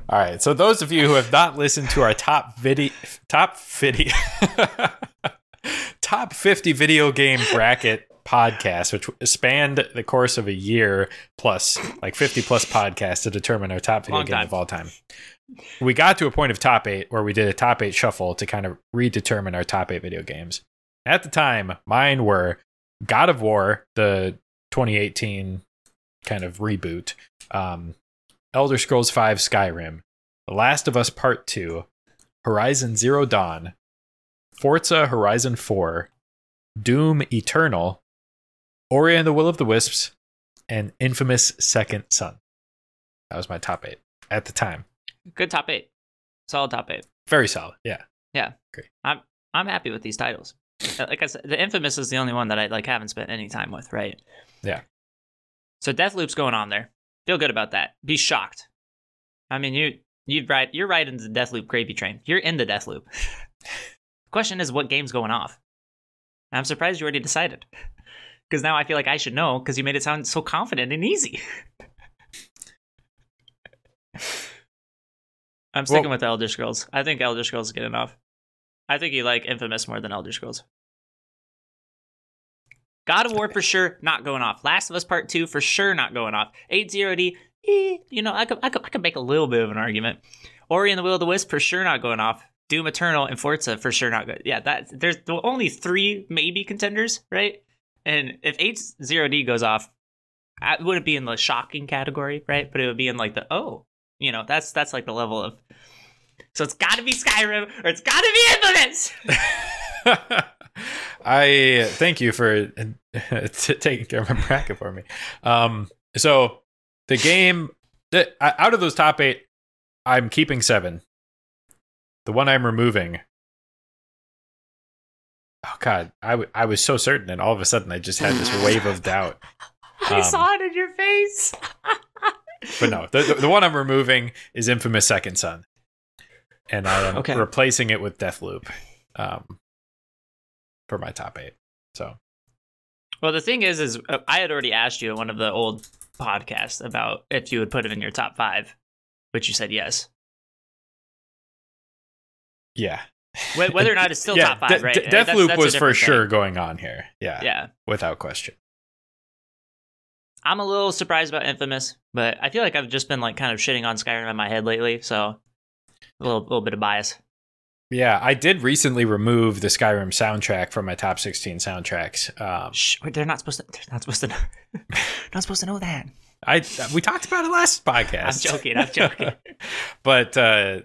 Speaker 1: All right. So those of you who have not listened to our top video top video top 50 video game bracket podcast which spanned the course of a year plus like 50 plus podcasts to determine our top video
Speaker 2: Long
Speaker 1: game
Speaker 2: time.
Speaker 1: of all time. We got to a point of top 8 where we did a top 8 shuffle to kind of redetermine our top 8 video games. At the time, mine were God of War, the 2018 kind of reboot, um, Elder Scrolls V Skyrim, The Last of Us Part 2, Horizon Zero Dawn, Forza Horizon 4, Doom Eternal, Ori and the Will of the Wisps, and Infamous Second Son. That was my top eight at the time.
Speaker 2: Good top eight, solid top eight.
Speaker 1: Very solid. Yeah. Yeah. Great.
Speaker 2: I'm I'm happy with these titles. Like I said, the Infamous is the only one that I like haven't spent any time with, right?
Speaker 1: Yeah.
Speaker 2: So Deathloop's going on there. Feel good about that. Be shocked. I mean, you you'd ride you're riding the Deathloop gravy train. You're in the Deathloop. The question is, what game's going off? I'm surprised you already decided. Because now I feel like I should know because you made it sound so confident and easy. I'm sticking
Speaker 1: Well-
Speaker 2: with Elder Scrolls. I think Elder Scrolls is good enough. I think you like Infamous more than Elder Scrolls. God of War for sure not going off. Last of Us Part Two for sure not going off. HZD, eh, you know I could, I could I could make a little bit of an argument. Ori and the Will of the Wisp for sure not going off. Doom Eternal and Forza for sure not good. Yeah, that there's only three maybe contenders, right? And if HZD goes off, I wouldn't be in the shocking category, right? But it would be in like the oh, you know, that's that's like the level of. So it's got to be Skyrim or it's got to be Infamous.
Speaker 1: I thank you for t- taking care of my bracket for me. Um, so the game that out of those top eight, I'm keeping seven. The one I'm removing. Oh God, I, w- I was so certain, and all of a sudden I just had this wave of doubt.
Speaker 2: I
Speaker 1: Um,
Speaker 2: saw it in your face.
Speaker 1: But no, the, the, the one I'm removing is Infamous Second Son, and I am
Speaker 2: Okay.
Speaker 1: replacing it with Deathloop, um, for my top eight. So
Speaker 2: Well, the thing is, is uh, I had already asked you in one of the old podcasts about if you would put it in your top five, which you said yes.
Speaker 1: yeah,
Speaker 2: Whether or not it's still
Speaker 1: yeah,
Speaker 2: top five,
Speaker 1: De-
Speaker 2: right?
Speaker 1: De-
Speaker 2: Uh, that's-
Speaker 1: Deathloop
Speaker 2: that's
Speaker 1: was for
Speaker 2: thing.
Speaker 1: sure going on here. Yeah,
Speaker 2: Yeah,
Speaker 1: without question.
Speaker 2: I'm a little surprised about Infamous, but I feel like I've just been like kind of shitting on Skyrim in my head lately, so a little little bit of bias.
Speaker 1: Yeah, I did recently remove the Skyrim soundtrack from my top 16 soundtracks. Um,
Speaker 2: Shh, they're not supposed to. They're not supposed to. Know, not supposed to know that.
Speaker 1: I we talked about it last podcast.
Speaker 2: I'm joking. I'm joking.
Speaker 1: but uh,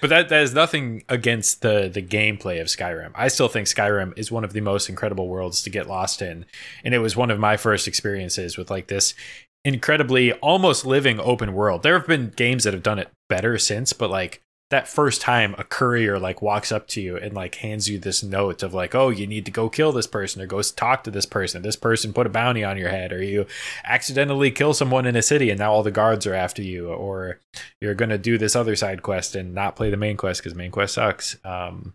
Speaker 1: but that that is nothing against the the gameplay of Skyrim. I still think Skyrim is one of the most incredible worlds to get lost in, and it was one of my first experiences with like this incredibly almost living open world. There have been games that have done it better since, but like that first time a courier like walks up to you and like hands you this note of like oh you need to go kill this person or go talk to this person this person put a bounty on your head or you accidentally kill someone in a city and now all the guards are after you or you're gonna do this other side quest and not play the main quest because main quest sucks um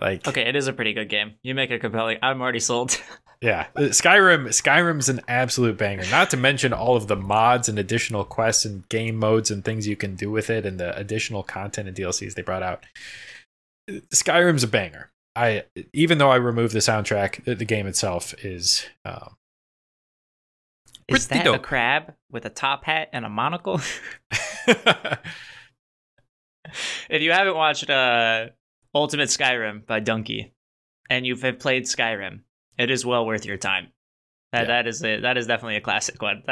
Speaker 1: like
Speaker 2: Okay, it is a pretty good game. You make it compelling. I'm already sold.
Speaker 1: yeah. Uh, skyrim skyrim's an absolute banger. Not to mention all of the mods and additional quests and game modes and things you can do with it and the additional content and dlcs they brought out. Skyrim's a banger. I even though i removed the soundtrack the, the game itself is um
Speaker 2: Is that a crab with a top hat and a monocle? if you haven't watched uh, Ultimate Skyrim by Donkey, and you've played Skyrim, it is well worth your time. That
Speaker 1: Yeah.
Speaker 2: that is a, that is definitely a classic one.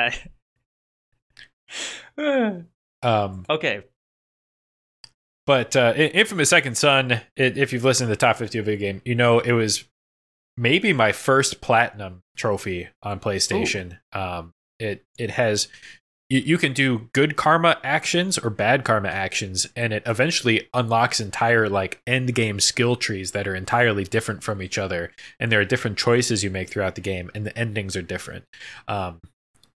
Speaker 2: That-
Speaker 1: um
Speaker 2: okay,
Speaker 1: But uh, Infamous Second Son, it, if you've listened to the top 50 of video game, you know it was maybe my first platinum trophy on PlayStation. Um, it it has you, can do good karma actions or bad karma actions, and it eventually unlocks entire like end game skill trees that are entirely different from each other, and there are different choices you make throughout the game, and the endings are different. Um,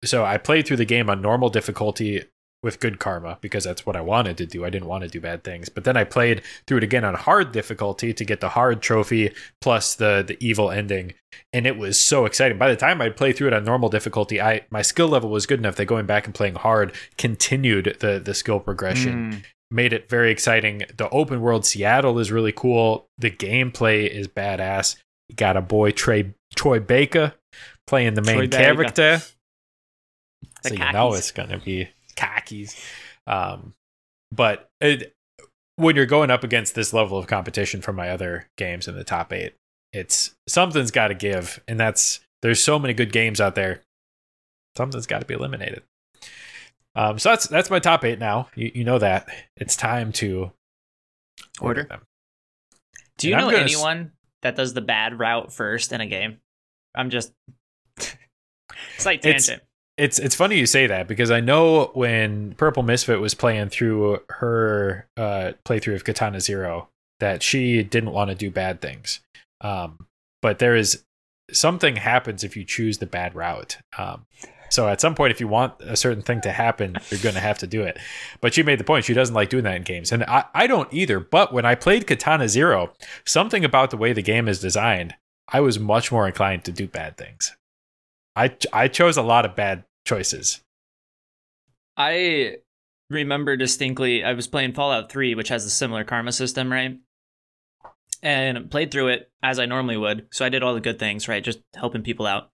Speaker 1: so I played through the game on normal difficulty with good karma because that's what I wanted to do. I didn't want to do bad things. But then I played through it again on hard difficulty to get the hard trophy plus the the evil ending, and it was so exciting. By the time I'd play through it on normal difficulty, I my skill level was good enough that going back and playing hard continued the the skill progression.
Speaker 2: Mm.
Speaker 1: Made it very exciting. The open world Seattle is really cool. The gameplay is badass. You got a boy Trey Troy Baker playing the main
Speaker 2: Troy Baker.
Speaker 1: character.
Speaker 2: The
Speaker 1: so you know it's gonna be khakis. Um, but it, when you're going up against this level of competition from my other games in the top eight, it's something's got to give, and that's there's so many good games out there. Something's got to be eliminated. Um, so that's that's my top eight now. You you know that it's time to
Speaker 2: Order.
Speaker 1: them.
Speaker 2: Do you
Speaker 1: And
Speaker 2: know
Speaker 1: gonna s-
Speaker 2: anyone that does the bad route first in a game? I'm just slight tangent.
Speaker 1: It's it's it's funny you say that because I know when Purple Misfit was playing through her uh, playthrough of Katana Zero that she didn't want to do bad things. Um, but there is something happens if you choose the bad route. Um, so at some point, if you want a certain thing to happen, you're going to have to do it. But she made the point she doesn't like doing that in games, and I, I don't either. But when I played Katana Zero, something about the way the game is designed, I was much more inclined to do bad things. I I chose a lot of bad choices.
Speaker 2: I remember distinctly I was playing Fallout 3, which has a similar karma system, right? And played through it as I normally would. So I did all the good things, right? Just helping people out.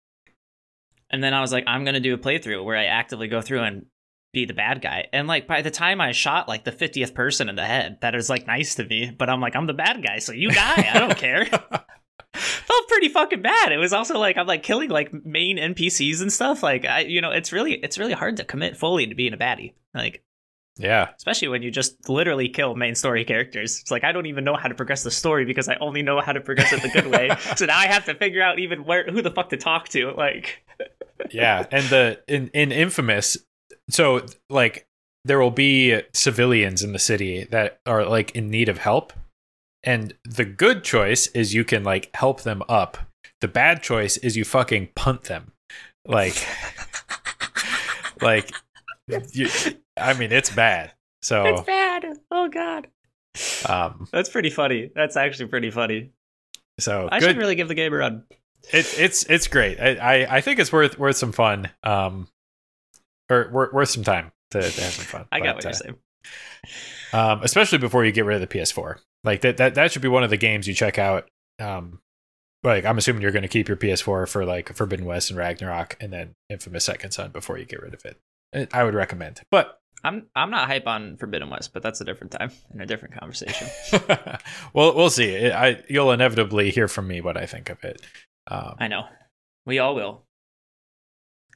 Speaker 2: And then I was like, I'm going to do a playthrough where I actively go through and be the bad guy. And like by the time I shot like the 50th person in the head, that is like nice to me, but I'm like, I'm the bad guy, so you die. I don't care. Felt pretty fucking bad. It was also like I'm like killing like main NPCs and stuff. Like I you know, it's really it's really hard to commit fully to being a baddie. Like
Speaker 1: Yeah,
Speaker 2: especially when you just literally kill main story characters. It's like I don't even know how to progress the story because I only know how to progress it the good way. so now I have to figure out even where who the fuck to talk to. Like
Speaker 1: yeah, and the in in Infamous, so like there will be civilians in the city that are like in need of help, and the good choice is you can like help them up. The bad choice is you fucking punt them, like like you. I mean, it's bad. So It's
Speaker 2: bad. Oh god.
Speaker 1: um,
Speaker 2: That's pretty funny. That's actually pretty funny.
Speaker 1: so
Speaker 2: I
Speaker 1: good.
Speaker 2: should really give the game a run.
Speaker 1: It, it's it's great. I, I I think it's worth worth some fun. Um, or worth, worth some time to, to have some fun.
Speaker 2: I got
Speaker 1: But,
Speaker 2: what you're
Speaker 1: uh,
Speaker 2: saying.
Speaker 1: Um, especially before you get rid of the PS4. Like that, that that should be one of the games you check out. Um, like I'm assuming you're going to keep your PS4 for like Forbidden West and Ragnarok, and then Infamous Second Son before you get rid of it. Uh, I would recommend, but
Speaker 2: I'm I'm not hype on Forbidden West, but that's a different time and a different conversation.
Speaker 1: well, we'll see. It, I you'll inevitably hear from me what I think of it. Um,
Speaker 2: I know. We all will.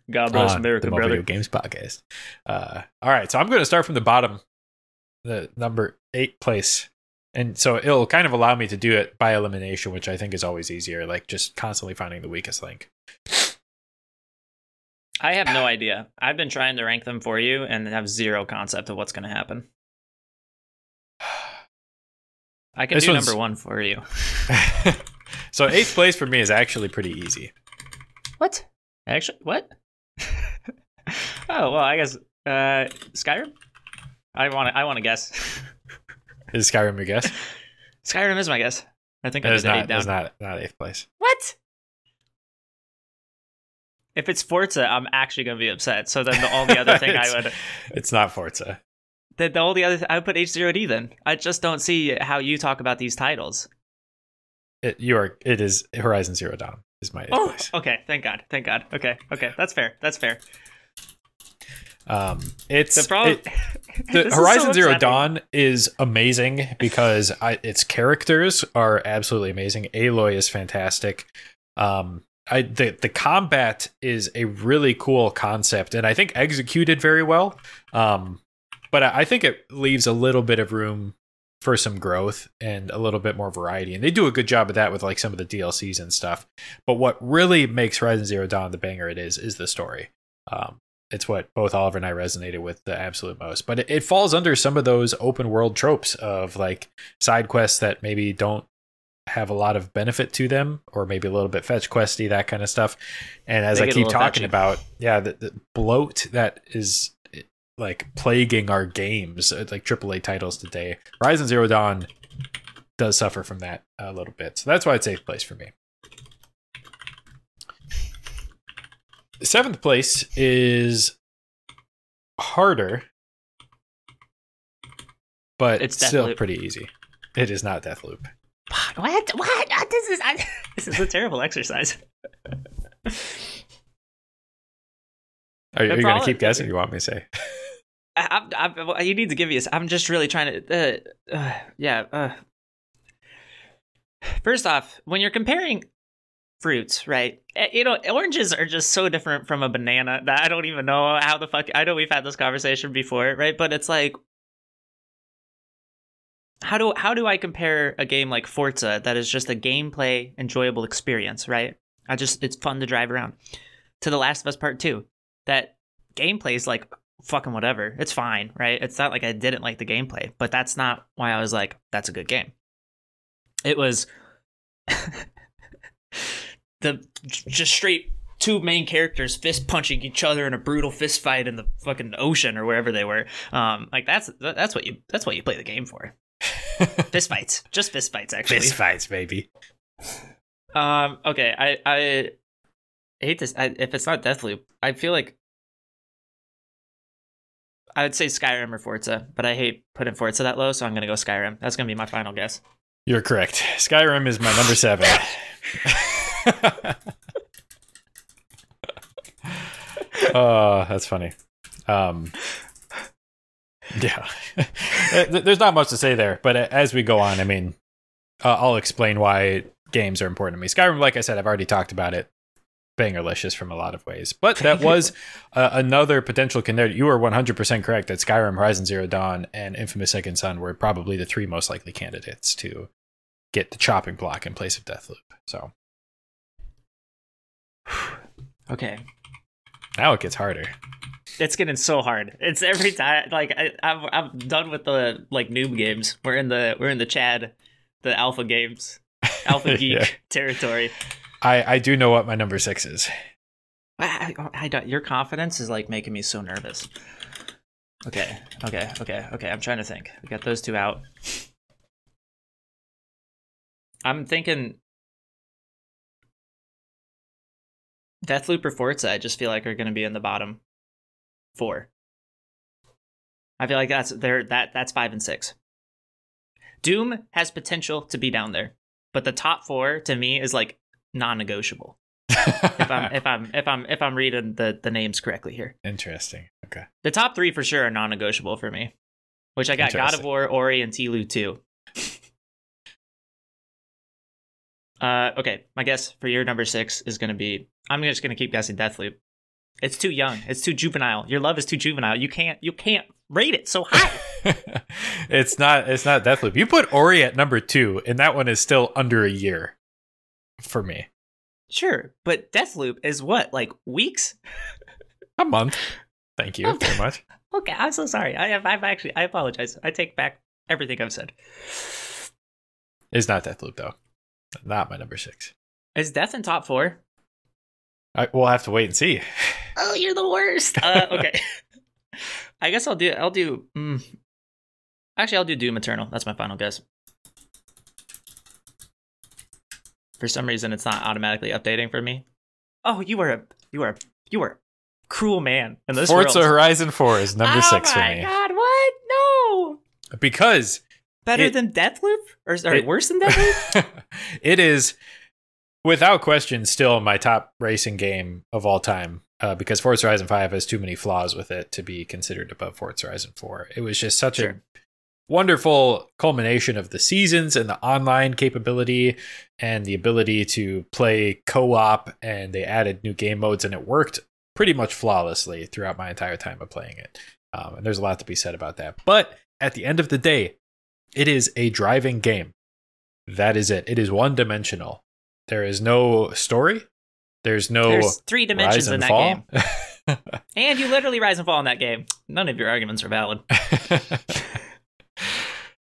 Speaker 2: God bless America,
Speaker 1: the
Speaker 2: brother.
Speaker 1: Video Games Podcast. Uh, all right, so I'm going to start from the bottom, the number eight place, and so it'll kind of allow me to do it by elimination, which I think is always easier. Like just constantly finding the weakest link.
Speaker 2: I have no idea. I've been trying to rank them for you and have zero concept of what's going to happen. I can
Speaker 1: This
Speaker 2: do
Speaker 1: one's-
Speaker 2: number one for you.
Speaker 1: so eighth place for me is actually pretty easy.
Speaker 2: What? Actually, what? oh well, I guess uh, Skyrim. I want to. I want to guess.
Speaker 1: Is Skyrim your guess?
Speaker 2: Skyrim is my guess. I think I
Speaker 1: That is not.
Speaker 2: down.
Speaker 1: That's not not eighth place.
Speaker 2: What? If it's Forza, I'm actually gonna be upset. So then the only other thing I would,
Speaker 1: It's not Forza.
Speaker 2: the, the only other, th- I would put HZD. Then I just don't see how you talk about these titles.
Speaker 1: It, you are. It is Horizon Zero Dawn. Is my eighth
Speaker 2: Oh,
Speaker 1: place.
Speaker 2: okay. Thank God. Thank God. Okay. Okay. That's fair. That's fair.
Speaker 1: Um, it's
Speaker 2: The problem.
Speaker 1: it- the Horizon Zero Dawn is amazing because I, its characters are absolutely amazing. Aloy is fantastic. Um, I the the combat is a really cool concept, and I think executed very well. Um, but I, I think it leaves a little bit of room for some growth and a little bit more variety, and they do a good job of that with like some of the DLCs and stuff. But what really makes Horizon Zero Dawn the banger it is is the story. Um, it's what both Oliver and I resonated with the absolute most. But it, it falls under some of those open world tropes of like side quests that maybe don't have a lot of benefit to them, or maybe a little bit fetch questy, that kind of stuff. And as I keep talking
Speaker 2: fetchy.
Speaker 1: about, yeah, the, the bloat that is like plaguing our games, uh, like AAA titles today. Horizon Zero Dawn does suffer from that a little bit, so that's why it's eighth place for me. Seventh place is harder, but
Speaker 2: It's
Speaker 1: still
Speaker 2: Deathloop.
Speaker 1: pretty easy. It is not Deathloop.
Speaker 2: What? What? Uh, This is I, this is a terrible exercise.
Speaker 1: Are, You're you going to keep guessing? You want me to say?
Speaker 2: I, I, I, you need to give me. A, I'm just really trying to. Uh, uh, yeah. Uh. First off, when you're comparing fruits, right? eh, You know, oranges are just so different from a banana that I don't even know how the fuck. I know we've had this conversation before, right? But it's like, how do how do I compare a game like Forza that is just a gameplay enjoyable experience, right? I just it's fun to drive around. To The Last of Us Part Two, that gameplay is like fucking whatever. It's fine, right? It's not like I didn't like the gameplay, but that's not why I was like, that's a good game. It was the just straight two main characters fist punching each other in a brutal fist fight in the fucking ocean or wherever they were. Um, like that's that's what you that's what you play the game for. Fist fights, just fist fights, actually.
Speaker 1: Fist fights, baby.
Speaker 2: Um. Okay. I I hate this. I, if it's not Deathloop, I feel like I would say Skyrim or Forza, but I hate putting Forza that low, so I'm gonna go Skyrim. That's gonna be my final guess.
Speaker 1: You're correct. Skyrim is my number seven. oh, that's funny. Um, yeah, there's not much to say there, but as we go on, I mean, uh, I'll explain why games are important to me. Skyrim, like I said, I've already talked about it. Bangerlicious from a lot of ways, but that was uh, another potential contender. You are 100% correct that Skyrim, Horizon Zero Dawn, and Infamous Second Son were probably the three most likely candidates to get the chopping block in place of Deathloop. So
Speaker 2: Okay.
Speaker 1: now it gets harder.
Speaker 2: It's getting so hard. It's every time. Like I, I'm, I'm done with the like noob games. We're in the we're in the Chad, the alpha games, alpha geek
Speaker 1: Yeah.
Speaker 2: territory.
Speaker 1: I, I do know what my number six is.
Speaker 2: I, I, I don't, your confidence is like making me so nervous. Okay, okay, okay, okay. I'm trying to think. We got those two out. I'm thinking Deathloop or Forza. I just feel like are going to be in the bottom four. I feel like that's there. That that's five and six. Doom has potential to be down there, but the top four to me is like non-negotiable if I'm if I'm if I'm if I'm reading the the names correctly here.
Speaker 1: Interesting. Okay.
Speaker 2: The top three for sure are non-negotiable for me. Which I got God of War, Ori, and Tilu too. Uh, okay, my guess for your number six is gonna be. I'm just gonna keep guessing Deathloop. It's too young. It's too juvenile. Your love is too juvenile. You can't. You can't rate it so high.
Speaker 1: it's not it's not Deathloop. You put Ori at number two, and that one is still under a year for me.
Speaker 2: sure, but Deathloop is what like weeks.
Speaker 1: A month. Thank you very much.
Speaker 2: Okay, I'm so sorry. I have. I've actually. I apologize. I take back everything I've said.
Speaker 1: It's not Deathloop though. Not my number six.
Speaker 2: Is Death in top four?
Speaker 1: I, we'll have to wait and see.
Speaker 2: Oh, you're the worst. Uh, okay. I guess I'll do. I'll do. Mm, actually, I'll do Doom Eternal. That's my final guess. For some reason, it's not automatically updating for me. Oh, you are a you are you are a cruel man in this
Speaker 1: Forza
Speaker 2: world.
Speaker 1: Horizon 4 is number
Speaker 2: oh
Speaker 1: six for me.
Speaker 2: Oh my
Speaker 1: me.
Speaker 2: god! What? No.
Speaker 1: Because
Speaker 2: Better
Speaker 1: It-
Speaker 2: than Deathloop, or sorry,
Speaker 1: it-
Speaker 2: worse than Deathloop?
Speaker 1: it is without question still my top racing game of all time uh, because Forza Horizon 5 has too many flaws with it to be considered above Forza Horizon 4. It was just such a wonderful culmination of the seasons and the online capability and the ability to play co-op and they added new game modes and it worked pretty much flawlessly throughout my entire time of playing it. Um, and there's a lot to be said about that. But at the end of the day, it is a driving game. That is it. It is one dimensional. There is no story. There's no
Speaker 2: There's three dimensions
Speaker 1: rise
Speaker 2: in that
Speaker 1: fall.
Speaker 2: game, and you literally rise and fall in that game. None of your arguments are valid.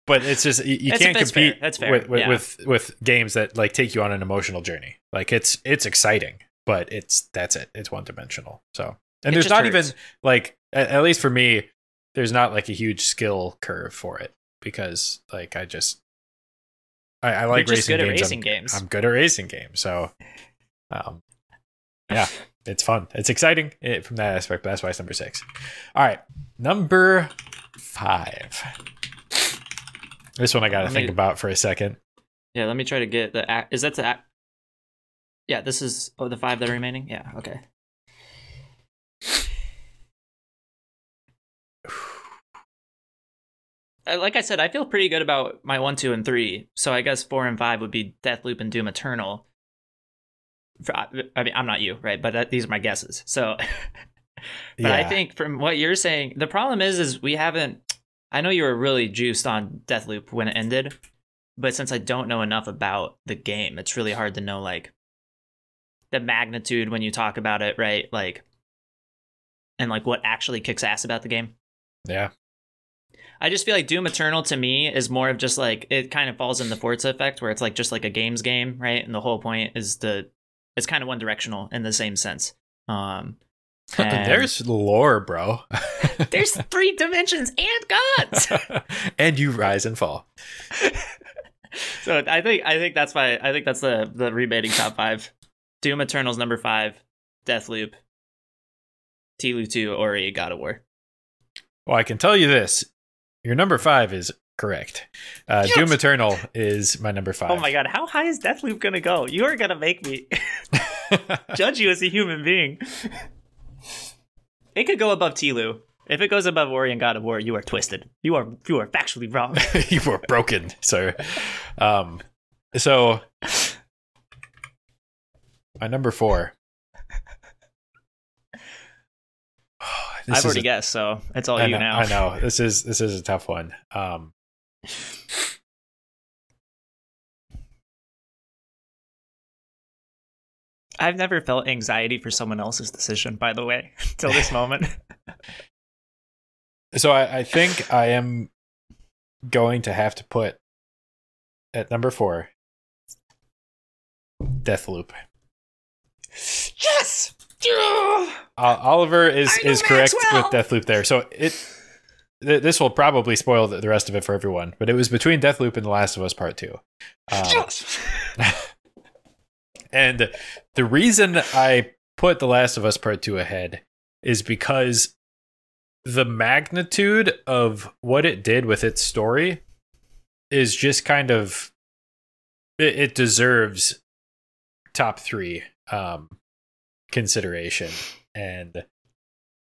Speaker 1: but it's just you, you
Speaker 2: That's-
Speaker 1: can't
Speaker 2: fair.
Speaker 1: compete
Speaker 2: That's fair.
Speaker 1: with with,
Speaker 2: Yeah.
Speaker 1: with with games that like take you on an emotional journey. Like it's it's exciting, but it's that's it. It's one dimensional. So and
Speaker 2: It
Speaker 1: there's not
Speaker 2: hurts.
Speaker 1: even like at, at least for me, there's not like a huge skill curve for it because like I just I, I like racing games.
Speaker 2: racing
Speaker 1: I'm,
Speaker 2: games.
Speaker 1: I'm good at racing games, so um, yeah, it's fun. It's exciting eh, from that aspect. But that's why it's number six. All right, number five. This one I got to think
Speaker 2: me-
Speaker 1: about for a second.
Speaker 2: Yeah, let me try to get the. Is that the? Yeah, this is oh the five that are remaining. Yeah, okay. Like I said, I feel pretty good about my one, two, and three. So I guess four and five would be Deathloop and Doom Eternal. For- I mean, I'm not you, right? But that, these are my guesses. So, but I think from what you're saying, the problem is, is we haven't. I know you were really juiced on Deathloop when it ended, but since I don't know enough about the game, it's really hard to know like the magnitude when you talk about it, right? Like, and like what actually kicks ass about the game.
Speaker 1: Yeah,
Speaker 2: I just feel like Doom Eternal to me is more of just like it kind of falls in the Forza effect where it's like just like a games game, right? And the whole point is the it's kind of one directional in the same sense. Um and
Speaker 1: there's lore, bro.
Speaker 2: there's three dimensions and gods.
Speaker 1: and you rise and fall.
Speaker 2: so I think I think that's why I think that's the the rebating top five. Doom Eternal's number five, Death Deathloop, Tilu two, Ori, God of War.
Speaker 1: Well, I can tell you this: your number five is correct. Uh,
Speaker 2: Yes!
Speaker 1: Doom Eternal is my number five.
Speaker 2: Oh my god, how high is Deathloop gonna go? You are gonna make me judge you as a human being. It could go above Tilu. If it goes above Ori and God of War, you are twisted. You are you are factually wrong.
Speaker 1: you were broken, sir. Um, so my number four. This
Speaker 2: I've already
Speaker 1: a-
Speaker 2: guessed, so it's all
Speaker 1: I
Speaker 2: you
Speaker 1: know,
Speaker 2: now.
Speaker 1: I know this is this is a tough one. Um,
Speaker 2: I've never felt anxiety for someone else's decision, by the way, till this moment.
Speaker 1: so I, I think I am going to have to put at number four Deathloop.
Speaker 2: yes!
Speaker 1: Uh, Oliver is is correct
Speaker 2: Maxwell!
Speaker 1: with Deathloop there. So it th- this will probably spoil the, the rest of it for everyone. But it was between Deathloop and The Last of Us Part Two. Um,
Speaker 2: Yes!
Speaker 1: and the reason I put The Last of Us Part Two ahead is because the magnitude of what it did with its story is just kind of it, it deserves top three um consideration and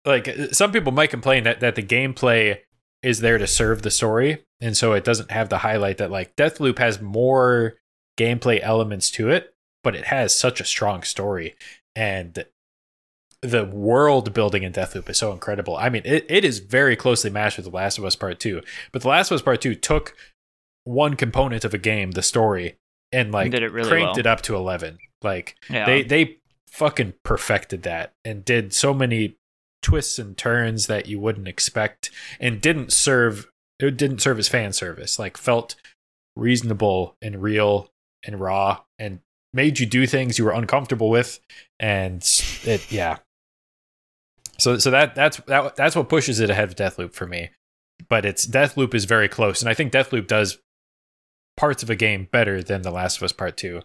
Speaker 1: like some people might complain that that the gameplay is there to serve the story and so it doesn't have the highlight that like Deathloop has more gameplay elements to it but it has such a strong story and the world building in Deathloop is so incredible. I mean, it, it is very closely matched with The Last of Us Part 2. But The Last of Us Part 2 took one component of a game, the story, and like
Speaker 2: it really
Speaker 1: cranked
Speaker 2: well.
Speaker 1: it up to 11. Like
Speaker 2: Yeah.
Speaker 1: they they fucking perfected that and did so many twists and turns that you wouldn't expect and didn't serve it didn't serve as fan service. Like felt reasonable and real and raw and made you do things you were uncomfortable with and it yeah so so that that's that, that's what pushes it ahead of Deathloop for me but it's Deathloop is very close and I think Deathloop does parts of a game better than The Last of Us Part 2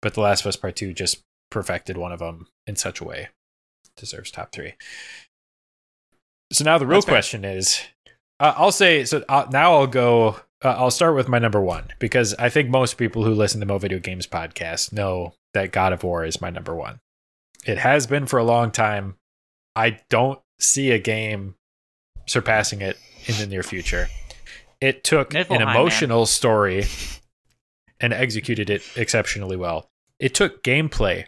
Speaker 1: but The Last of Us Part 2 just perfected one of them in such a way deserves top 3 so now the real
Speaker 2: That's fair.
Speaker 1: question is uh, I'll say so uh, now I'll go uh, I'll start with my number 1 because I think most people who listen to Mo Video Games podcast know that God of War is my number 1 it has been for a long time I don't see a game surpassing it in the near future. It took an
Speaker 2: Niflheim, man.
Speaker 1: emotional story and executed it exceptionally well. It took gameplay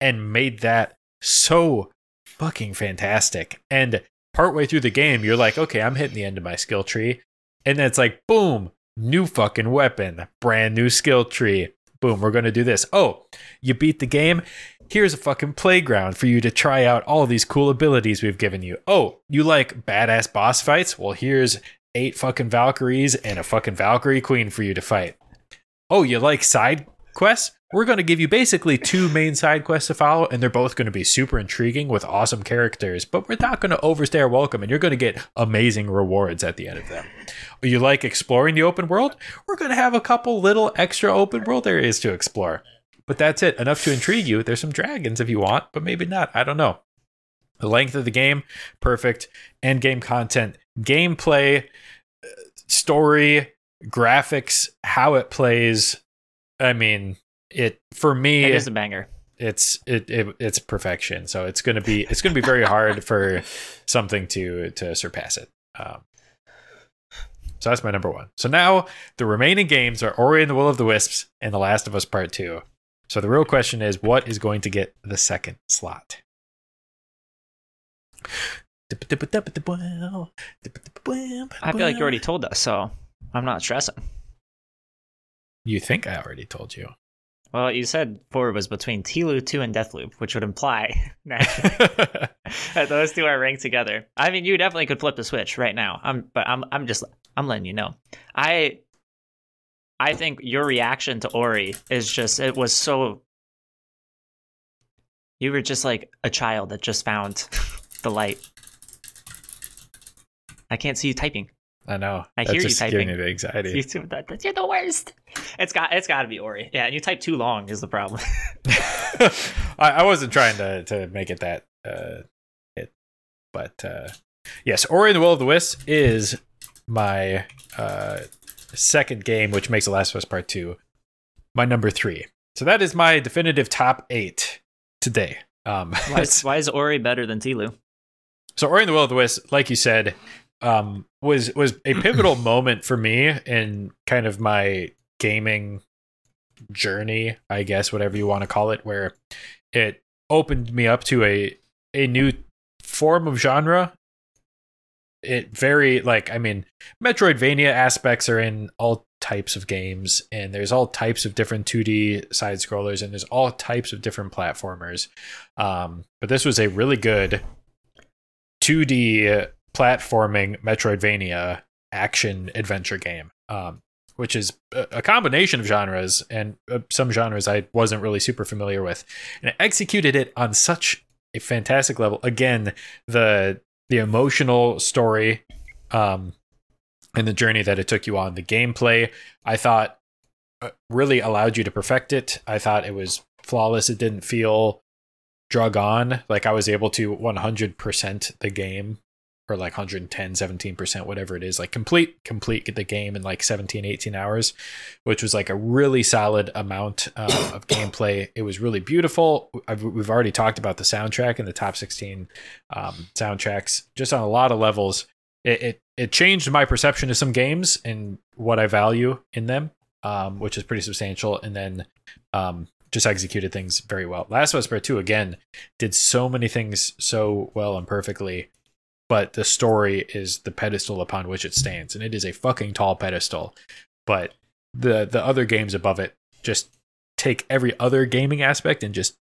Speaker 1: and made that so fucking fantastic. And partway through the game, you're like, okay, I'm hitting the end of my skill tree. And then it's like, boom, new fucking weapon, brand new skill tree. Boom, we're going to do this. Oh, you beat the game here's a fucking playground for you to try out all these cool abilities we've given you. Oh, you like badass boss fights? Well, here's eight fucking Valkyries and a fucking Valkyrie Queen for you to fight. Oh, you like side quests? We're going to give you basically two main side quests to follow, and they're both going to be super intriguing with awesome characters, but we're not going to overstay our welcome, and you're going to get amazing rewards at the end of them. You like exploring the open world? We're going to have a couple little extra open world areas to explore. But that's it. Enough to intrigue you. There's some dragons if you want, but maybe not. I don't know. The length of the game, perfect. End game content, gameplay, uh, story, graphics, how it plays. I mean, it for me
Speaker 2: It is a banger.
Speaker 1: it's it, it it's perfection. So it's gonna be it's gonna be very hard for something to to surpass it. Um, so that's my number one. So now the remaining games are Ori and the Will of the Wisps and The Last of Us Part Two. So the real question is, what is going to get the second slot?
Speaker 2: I feel like you already told us, so I'm not stressing.
Speaker 1: You think I already told you?
Speaker 2: Well, you said four was between Tilu 2 and Deathloop, which would imply that that those two are ranked together. I mean, you definitely could flip the switch right now. I'm, but I'm, I'm just, I'm letting you know. I, I think your reaction to Ori is just, it was so. You were just like a child that just found the light. I can't see you typing.
Speaker 1: I know.
Speaker 2: I
Speaker 1: That's
Speaker 2: hear you
Speaker 1: just giving
Speaker 2: typing.
Speaker 1: me the anxiety.
Speaker 2: That- that- You're the worst. It's got, it's got to be Ori. Yeah, and you type too long is the problem.
Speaker 1: I, I wasn't trying to to make it that uh hit, but uh yes, Ori and the Will of the Wisps is my uh second game, which makes The Last of Us Part Two my number three. So that is my definitive top eight today. Um,
Speaker 2: why, is, why is Ori better than Tilu?
Speaker 1: so Ori and the Will of the Wisps, like you said, um, was was a pivotal moment for me in kind of my gaming journey, I guess, whatever you want to call it, where it opened me up to a a new form of genre. It very like I mean, Metroidvania aspects are in all types of games, and there's all types of different 2D side scrollers, and there's all types of different platformers. Um, but this was a really good 2D platforming Metroidvania action adventure game, um, which is a combination of genres and uh, some genres I wasn't really super familiar with, and it executed it on such a fantastic level. Again, the the emotional story, um, and the journey that it took you on, the gameplay, I thought uh, really allowed you to perfect it. I thought it was flawless. It didn't feel drug on like i was able to 100% the game or like 110 17% whatever it is like complete complete the game in like 17 18 hours which was like a really solid amount uh, of gameplay. It was really beautiful. I've, we've already talked about the soundtrack and the top 16 um, soundtracks just on a lot of levels. It, it it changed my perception of some games and what i value in them um, which is pretty substantial and then um, just executed things very well. Last of Us Part 2 again did so many things so well and perfectly, but the story is the pedestal upon which it stands, and it is a fucking tall pedestal. But the the other games above it just take every other gaming aspect and just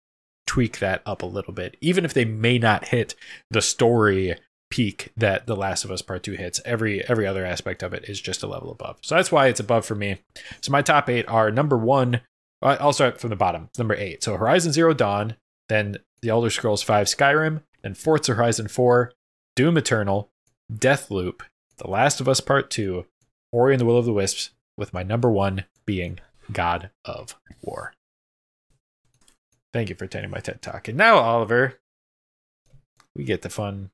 Speaker 1: tweak that up a little bit. Even if they may not hit the story peak that The Last of Us Part 2 hits, every every other aspect of it is just a level above. So that's why it's above for me. So my top 8 are number 1 I- I'll start from the bottom. Number eight. So Horizon Zero Dawn, then The Elder Scrolls V Skyrim, then Forza Horizon 4, Doom Eternal, Deathloop, The Last of Us Part 2, Ori and the Will of the Wisps, with my number one being God of War. Thank you for attending my TED Talk. And now, Oliver, we get the fun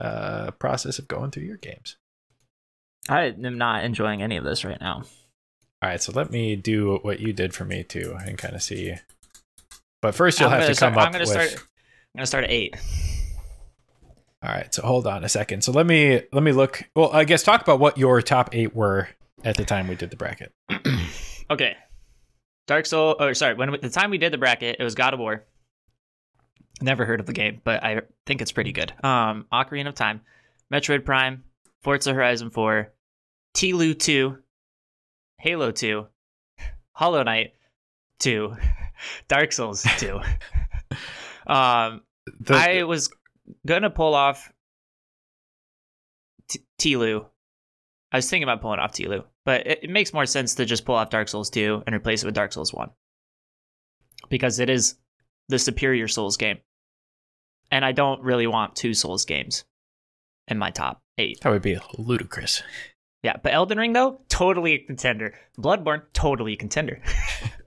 Speaker 1: uh, process of going through your games.
Speaker 2: I am not enjoying any of this right now.
Speaker 1: All right, so let me do what you did for me too, and kind of see. But first, you'll
Speaker 2: I'm
Speaker 1: have to come
Speaker 2: start,
Speaker 1: up
Speaker 2: I'm gonna
Speaker 1: with.
Speaker 2: start. I'm gonna start at eight.
Speaker 1: All right, so hold on a second. So let me let me look. Well, I guess talk about what your top eight were at the time we did the bracket.
Speaker 2: okay. Dark Soul. Or sorry, when the time we did the bracket, it was God of War. Never heard of the game, but I think it's pretty good. Um, Ocarina of Time, Metroid Prime, Forza Horizon 4, Tilu 2, Halo 2, Hollow Knight 2, Dark Souls 2. um,
Speaker 1: The-
Speaker 2: I was gonna pull off T- Tilu. I was thinking about pulling off Tilu, but it, it makes more sense to just pull off Dark Souls 2 and replace it with Dark Souls 1. because it is the superior Souls game. And I don't really want two Souls games in my top eight.
Speaker 1: That would be ludicrous.
Speaker 2: Yeah, but Elden Ring though, totally a contender. Bloodborne, totally a contender.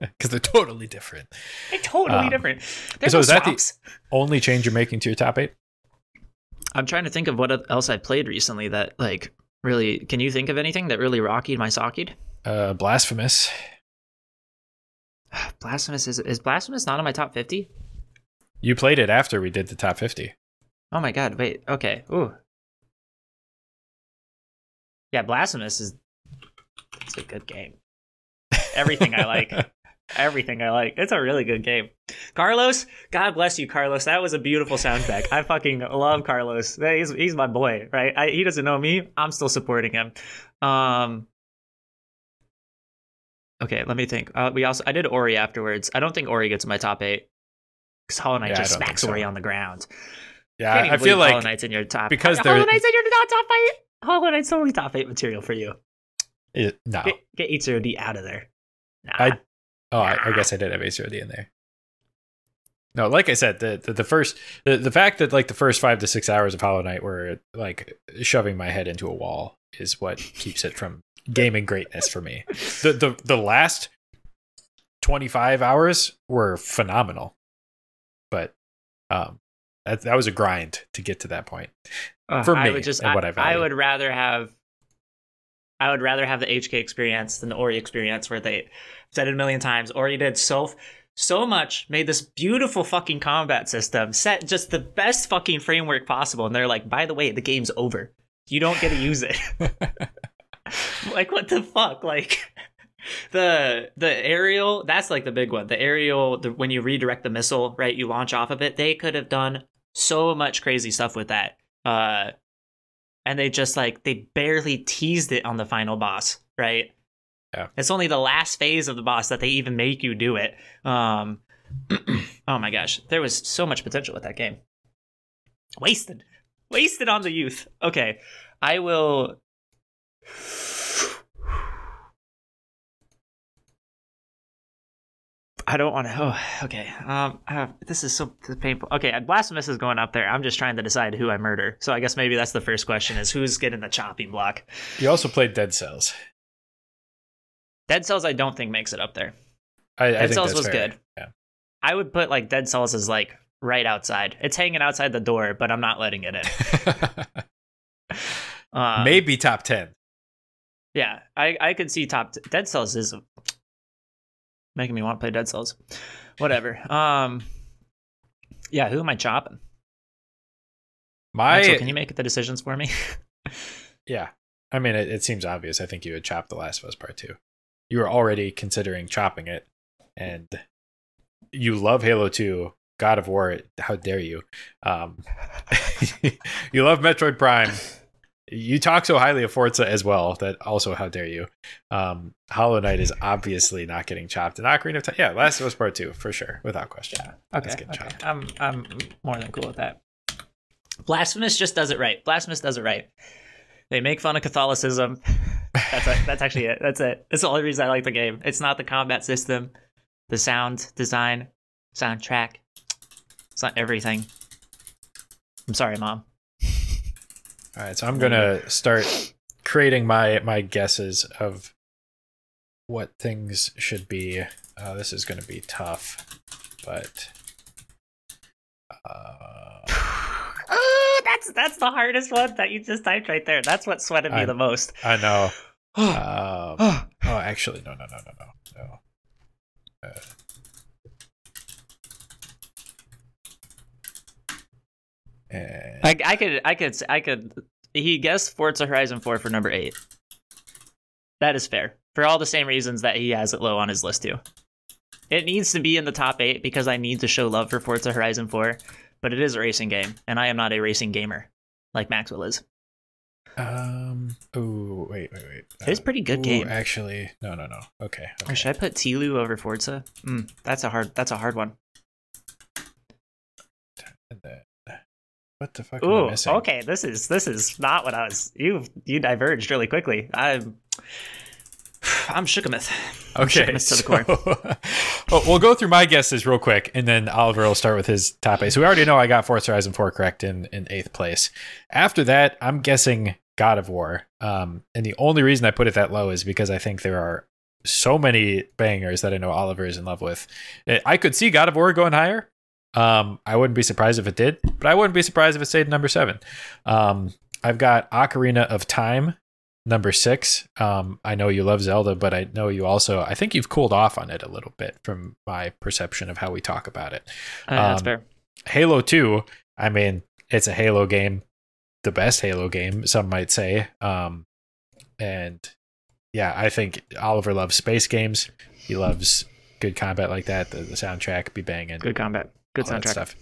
Speaker 1: Because they're totally different.
Speaker 2: They're totally
Speaker 1: Um,
Speaker 2: different.
Speaker 1: So
Speaker 2: no
Speaker 1: is that the- Only change you're making to your top eight?
Speaker 2: I'm trying to think of what else I played recently that like really. Can you think of anything that really rockied my socket?
Speaker 1: Uh, Blasphemous.
Speaker 2: Blasphemous is is Blasphemous not on my top fifty?
Speaker 1: You played it after we did the top 50.
Speaker 2: Oh my god! Wait. Okay. Ooh. Yeah, Blasphemous is. It's a good game. Everything I like. Everything I like. It's a really good game. Carlos, God bless you, Carlos. That was a beautiful soundtrack. I fucking love Carlos. He's he's my boy, right? I, he doesn't know me. I'm still supporting him. Um. Okay, let me think. Uh, we also I did Ori afterwards. I don't think Ori gets my top eight because Hollow Knight
Speaker 1: Yeah, I
Speaker 2: just smacks
Speaker 1: so.
Speaker 2: Ori on the ground.
Speaker 1: Yeah,
Speaker 2: even
Speaker 1: I feel
Speaker 2: like Hollow Knight's in your top
Speaker 1: because
Speaker 2: Hollow Knight's in your top top eight. Hollow Knight's totally top eight material for you.
Speaker 1: it, no.
Speaker 2: Get get Ichiro out of there. Nah.
Speaker 1: I- Oh, I, I guess I did have ACOD in there. No, like I said, the the, the first the, the fact that like the first five to six hours of Hollow Knight were like shoving my head into a wall is what keeps it from gaming greatness for me. The the the last twenty five hours were phenomenal, but um, that that was a grind to get to that point.
Speaker 2: Ugh,
Speaker 1: for
Speaker 2: I
Speaker 1: me
Speaker 2: would just I,
Speaker 1: I
Speaker 2: I would rather have I would rather have the HK experience than the Ori experience where they said it a million times. Ori did so so much, made this beautiful fucking combat system, set just the best fucking framework possible, and they're like, by the way, the game's over. You don't get to use it. like what the fuck? Like the the aerial that's like the big one. The aerial the, when you redirect the missile, right? You launch off of it. They could have done so much crazy stuff with that. Uh and they just like they barely teased it on the final boss, right?
Speaker 1: Yeah.
Speaker 2: It's only the last phase of the boss that they even make you do it. Um oh my gosh, there was so much potential with that game. Wasted. Wasted on the youth. Okay. I will I don't want to. Oh, okay. Um, uh, this is so painful. Okay, blasphemous is going up there. I'm just trying to decide who I murder. So I guess maybe that's the first question: is who's getting the chopping block?
Speaker 1: you also played Dead Cells.
Speaker 2: Dead Cells, I don't think makes it up there.
Speaker 1: I, I
Speaker 2: Dead
Speaker 1: think
Speaker 2: Cells
Speaker 1: that's
Speaker 2: was
Speaker 1: fair.
Speaker 2: good.
Speaker 1: Yeah.
Speaker 2: I would put like Dead Cells as like right outside. It's hanging outside the door, but I'm not letting it in. Um,
Speaker 1: Maybe top ten.
Speaker 2: Yeah, I I could see top t- Dead Cells is making me want to play Dead Cells. Whatever. Um, yeah, who am I chopping?
Speaker 1: My
Speaker 2: Maxwell, can you make the decisions for me?
Speaker 1: Yeah. I mean, it, it seems obvious. I think you would chop The Last of Us Part 2. You were already considering chopping it, and you love Halo 2, God of War. How dare you? Um, you love Metroid Prime. You talk so highly of Forza as well. That also, how dare you? Um, Hollow Knight is obviously not getting chopped. And Ocarina of Time, yeah, Last of Us Part 2, for sure, without question.
Speaker 2: Okay,
Speaker 1: That's getting
Speaker 2: okay.
Speaker 1: chopped.
Speaker 2: I'm I'm more than cool with that. Blasphemous just does it right. Blasphemous does it right. They make fun of Catholicism. That's it. That's actually it. That's it. That's the only reason I like the game. It's not the combat system, the sound design, soundtrack. It's not everything. I'm sorry, mom.
Speaker 1: All right, so I'm gonna start creating my my guesses of what things should be. Uh, this is gonna be tough, but uh,
Speaker 2: Oh, that's that's the hardest one that you just typed right there. That's what sweated me
Speaker 1: I-
Speaker 2: the most.
Speaker 1: I know.
Speaker 2: oh,
Speaker 1: Um,
Speaker 2: oh,
Speaker 1: actually, no, no, no, no, no, no. Uh, and
Speaker 2: I, I could I could I could he guessed Forza Horizon 4 for number 8. That is fair. For all the same reasons that he has it low on his list too. It needs to be in the top 8 because I need to show love for Forza Horizon 4, but it is a racing game and I am not a racing gamer like Maxwell is.
Speaker 1: um. Oh, wait, wait, wait.
Speaker 2: It's a pretty good
Speaker 1: ooh,
Speaker 2: game.
Speaker 1: Actually, no, no, no. Okay.
Speaker 2: Or
Speaker 1: okay.
Speaker 2: should I put Tilu over Forza? Mm, that's a hard that's a hard one.
Speaker 1: What the fuck
Speaker 2: Ooh,
Speaker 1: missing?
Speaker 2: okay. This is this is not what I was. You you diverged really quickly. I'm I'm Shookamith.
Speaker 1: Okay,
Speaker 2: Shipments to the core.
Speaker 1: so- Oh, we'll go through my guesses real quick, and then Oliver will start with his top eight. So we already know I got Forza Horizon 4 correct in, in eighth place. After that, I'm guessing God of War. Um, and the only reason I put it that low is because I think there are so many bangers that I know Oliver is in love with. I could see God of War going higher. Um, I wouldn't be surprised if it did, but I wouldn't be surprised if it stayed number seven. Um, I've got Ocarina of Time number six. Um, I know you love Zelda, but I know you also. I think you've cooled off on it a little bit from my perception of how we talk about it.
Speaker 2: Uh, that's
Speaker 1: Um,
Speaker 2: fair.
Speaker 1: Halo Two. I mean, it's a Halo game, the best Halo game, some might say. Um, and yeah, I think Oliver loves space games. He loves good combat like that. The, the soundtrack be banging
Speaker 2: Good combat. Good soundtrack.
Speaker 1: stuff.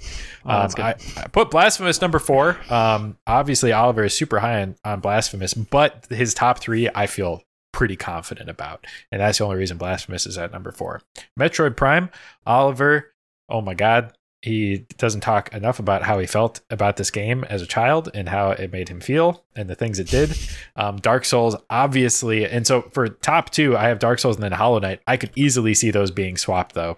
Speaker 1: Um,
Speaker 2: good.
Speaker 1: I, I put Blasphemous number four. Um, obviously, Oliver is super high on, on Blasphemous, but his top three I feel pretty confident about, and that's the only reason Blasphemous is at number four. Metroid Prime, Oliver. Oh my God, he doesn't talk enough about how he felt about this game as a child and how it made him feel and the things it did. Um, Dark Souls, obviously, and so for top two, I have Dark Souls and then Hollow Knight. I could easily see those being swapped though,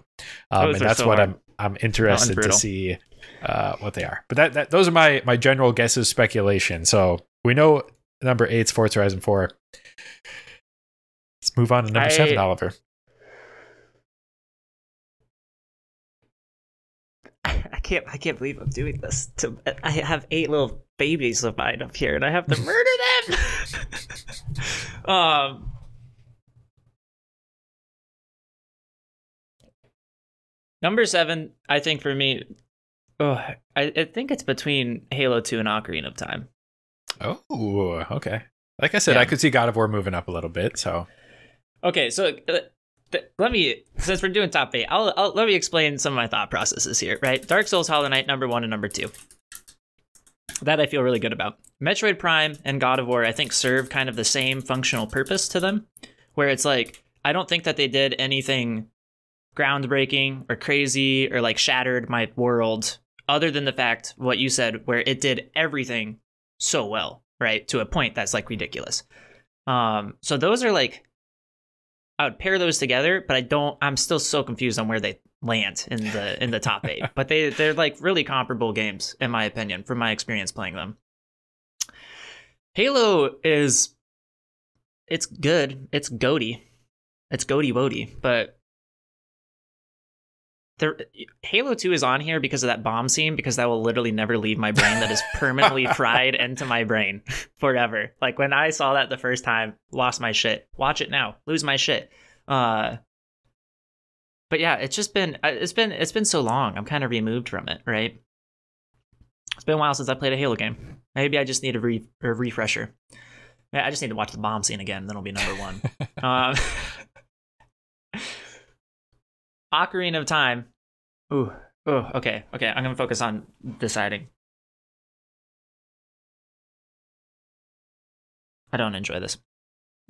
Speaker 1: um, and that's
Speaker 2: so
Speaker 1: what
Speaker 2: hard.
Speaker 1: I'm I'm interested to see uh, what they are. But that, that those are my my general guesses, speculation. So we know number eight eight's Forza Horizon Four. Let's move on to number
Speaker 2: I-
Speaker 1: seven, Oliver.
Speaker 2: I can't. I can't believe I'm doing this. To I have eight little babies of mine up here, and I have to murder them. um. Number seven, I think for me, oh, I, I think it's between Halo Two and Ocarina of Time.
Speaker 1: Oh, okay. Like I said,
Speaker 2: Yeah.
Speaker 1: I could see God of War moving up a little bit. So
Speaker 2: Okay, so uh, th- let me since we're doing top eight, I'll, I'll let me explain some of my thought processes here. Right, Dark Souls, Hollow Knight, number one and number two. That I feel really good about. Metroid Prime and God of War, I think, serve kind of the same functional purpose to them, where it's like I don't think that they did anything groundbreaking or crazy or like shattered my world, other than the fact what you said, where it did everything so well, right, to a point that's like ridiculous. Um, so those are like I would pair those together, but I don't. I'm still so confused on where they land in the in the top eight. but they they're like really comparable games in my opinion, from my experience playing them. Halo is it's good. It's goaty. It's goaty woaty, but there Halo 2 is on here because of that bomb scene because that will literally never leave my brain that is permanently fried into my brain forever. Like when I saw that the first time, lost my shit. Watch it now, lose my shit. Uh but yeah, it's just been uh, it's been it's been so long. I'm kind of removed from it, right? It's been a while since I played a Halo game. Maybe I just need a, re- a refresher. I just need to watch the bomb scene again. Then it'll be number one. um, Ocarina of Time. Ooh, ooh, okay, okay. I'm gonna focus on deciding. I don't enjoy this.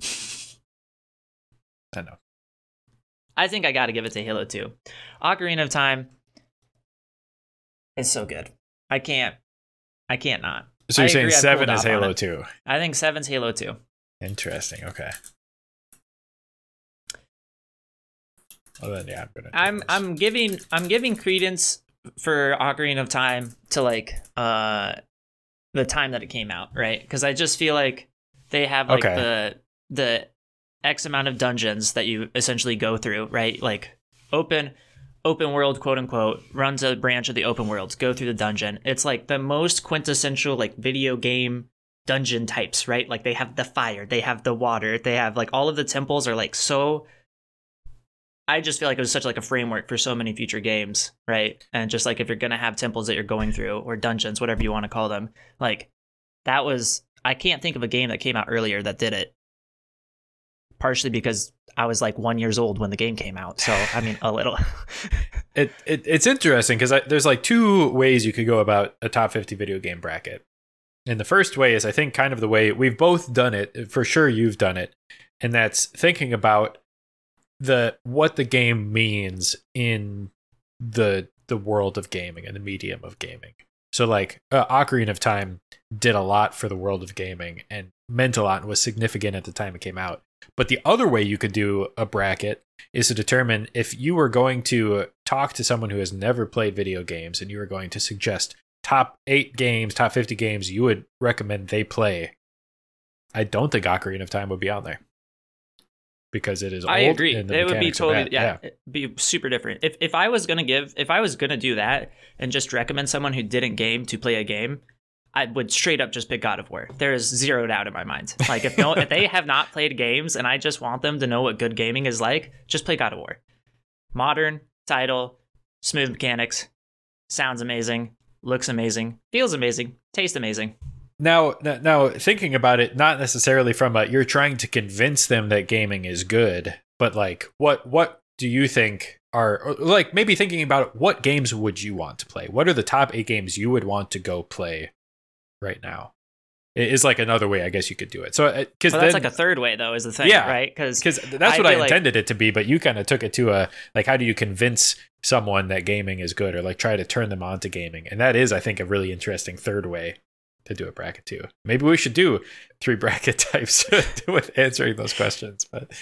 Speaker 1: I know.
Speaker 2: I think I got to give it to Halo 2. Ocarina of Time is so good. I can't. I can't not.
Speaker 1: So you're saying
Speaker 2: agree,
Speaker 1: seven is Halo. Two.
Speaker 2: I think seven's Halo 2.
Speaker 1: Interesting. Okay. Well then, yeah, I'm gonna.
Speaker 2: I'm. I'm giving I'm giving credence for Ocarina of Time to like uh the time that it came out, right? Because I just feel like they have like
Speaker 1: Okay.
Speaker 2: the the X amount of dungeons that you essentially go through, right? Like open open world quote unquote runs a branch of the open world go through the dungeon it's like the most quintessential like video game dungeon types right like they have the fire they have the water they have like all of the temples are like so I just feel like it was such like a framework for so many future games, right? And just like if you're gonna have temples that you're going through or dungeons, whatever you want to call them, like that was I can't think of a game that came out earlier that did it. Partially because I was like one years old when the game came out, so I mean a little.
Speaker 1: it, it it's interesting because there's like two ways you could go about a top 50 video game bracket. And the first way is I think kind of the way we've both done it. For sure you've done it. And that's thinking about the what the game means in the the world of gaming and the medium of gaming. So like uh, Ocarina of Time did a lot for the world of gaming and meant a lot and was significant at the time it came out. But the other way you could do a bracket is to determine if you were going to talk to someone who has never played video games and you were going to suggest top eight games, top 50 games you would recommend they play. I don't think Ocarina of Time would be on there because it is.
Speaker 2: I agree. It would be totally yeah, yeah, be super different. If if I was gonna give, if I was gonna do that and just recommend someone who didn't game to play a game, I would straight up just pick God of War. There is zero doubt in my mind. Like if no, if they have not played games and I just want them to know what good gaming is like, just play God of War. Modern title, smooth mechanics, sounds amazing, looks amazing, feels amazing, tastes amazing.
Speaker 1: Now, now thinking about it, not necessarily from a you're trying to convince them that gaming is good, but like what what do you think are like maybe thinking about what games would you want to play? What are the top eight games you would want to go play right now? It is like another way, I guess you could do it. So, because uh,
Speaker 2: well, that's like a third way, though, is the thing, yeah, right? Because
Speaker 1: that's what I, I intended like... it to be, but you kind of took it to a like, how do you convince someone that gaming is good, or like try to turn them on to gaming? And that is, I think, a really interesting third way to do a bracket too. Maybe we should do three bracket types with answering those questions. But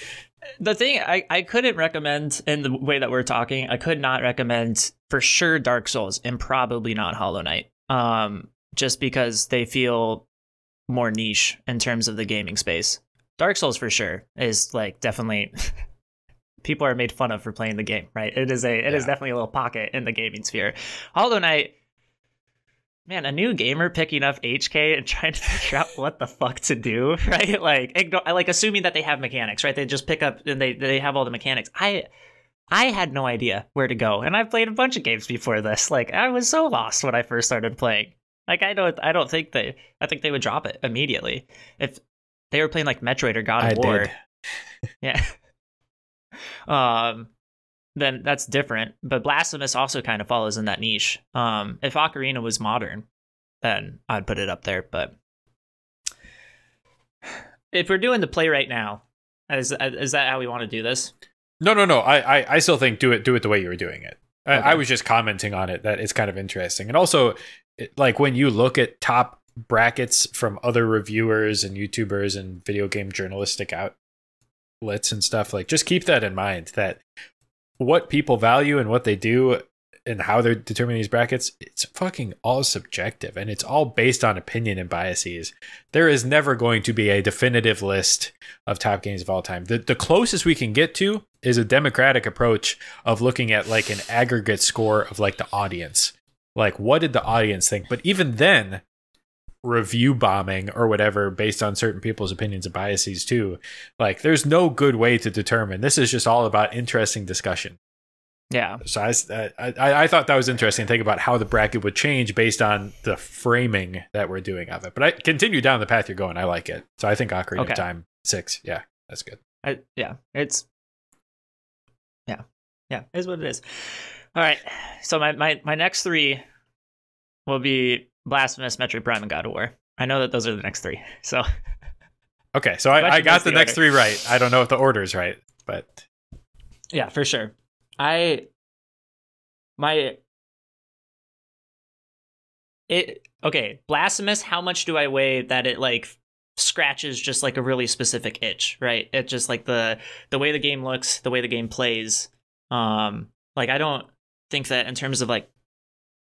Speaker 2: the thing I, I couldn't recommend in the way that we're talking, I could not recommend for sure Dark Souls and probably not Hollow Knight. Um, just because they feel more niche in terms of the gaming space. Dark Souls for sure is like definitely people are made fun of for playing the game, right? It is a it yeah. is definitely a little pocket in the gaming sphere. Hollow Knight man, a new gamer picking up HK and trying to figure out what the fuck to do, right? Like, ignore, like assuming that they have mechanics, right? They just pick up and they they have all the mechanics. I I had no idea where to go, and I've played a bunch of games before this. Like, I was so lost when I first started playing. Like, I don't I don't think they I think they would drop it immediately if they were playing like Metroid or God of I War. yeah. um then that's different. But Blasphemous also kind of follows in that niche. Um, if Ocarina was modern, then I'd put it up there. But if we're doing the play right now, is is that how we want to do this?
Speaker 1: No, no, no. I, I, I still think do it do it the way you were doing it. Okay. I, I was just commenting on it that it's kind of interesting, and also like when you look at top brackets from other reviewers and YouTubers and video game journalistic outlets and stuff, like just keep that in mind that what people value and what they do and how they're determining these brackets, it's fucking all subjective and it's all based on opinion and biases. There is never going to be a definitive list of top games of all time. The, the closest we can get to is a democratic approach of looking at like an aggregate score of like the audience. Like, what did the audience think? But even then, review bombing or whatever based on certain people's opinions and biases too. Like there's no good way to determine. This is just all about interesting discussion.
Speaker 2: Yeah.
Speaker 1: So I, I, I thought that was interesting. to Think about how the bracket would change based on the framing that we're doing of it. But I continue down the path you're going. I like it. So I think Ocarina okay. of Time six. Yeah, that's good.
Speaker 2: I, yeah, it's yeah, yeah, is what it is. All right. So my my my next three will be Blasphemous, Metroid Prime, and God of War. I know that those are the next three. So
Speaker 1: okay, so I, I got the, the next three right. I don't know if the order is right, but
Speaker 2: yeah, for sure. I my it okay blasphemous how much do i weigh that it like scratches just like a really specific itch right it just like the the way the game looks the way the game plays um like i don't think that in terms of like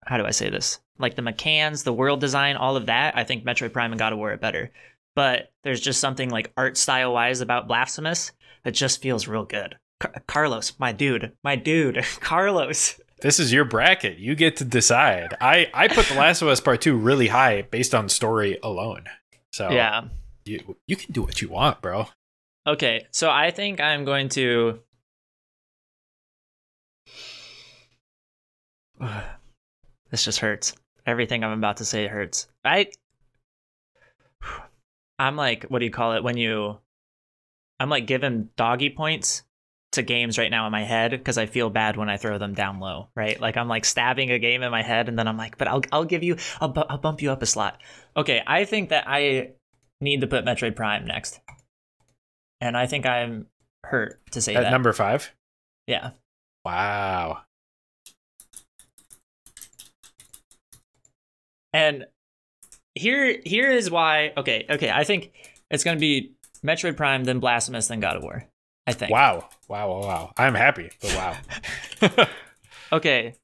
Speaker 2: how do i say this like the mechanics, the world design, all of that, I think Metroid Prime and God of War are better. But there's just something like art style wise about Blasphemous that just feels real good. Car- Carlos, my dude, my dude, Carlos.
Speaker 1: This is your bracket. You get to decide. I I put The Last of Us Part 2 really high based on story alone. So
Speaker 2: Yeah.
Speaker 1: You you can do what you want, bro.
Speaker 2: Okay, so I think I'm going to This just hurts everything I'm about to say hurts. I I'm like, what do you call it when you I'm like giving doggy points to games right now in my head because I feel bad when I throw them down low, right? Like I'm like stabbing a game in my head and then I'm like, but I'll I'll give you I'll, bu- I'll bump you up a slot. Okay, I think that I need to put Metroid Prime next. And I think I'm hurt to say
Speaker 1: At
Speaker 2: that.
Speaker 1: number 5?
Speaker 2: Yeah.
Speaker 1: Wow.
Speaker 2: And here here is why okay, okay, I think it's going to be Metroid Prime, then Blasphemous, then God of War. I think.
Speaker 1: Wow. Wow. Wow. Wow. I'm happy, but wow.
Speaker 2: Okay.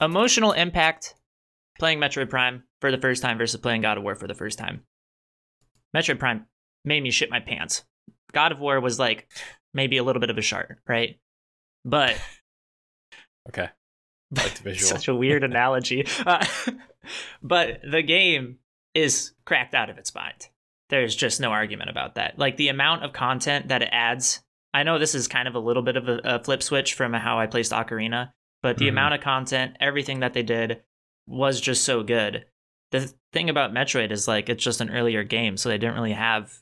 Speaker 2: Emotional impact playing Metroid Prime for the first time versus playing God of War for the first time. Metroid Prime made me shit my pants. God of War was like maybe a little bit of a shart, right? But
Speaker 1: okay. Like the visual.
Speaker 2: such a weird analogy. Uh, but the game is cracked out of its mind. There's just no argument about that. Like the amount of content that it adds. I know this is kind of a little bit of a, a flip switch from how I placed Ocarina, but the
Speaker 1: Mhm.
Speaker 2: amount of content, everything that they did was just so good. The thing about Metroid is like it's just an earlier game, so they didn't really have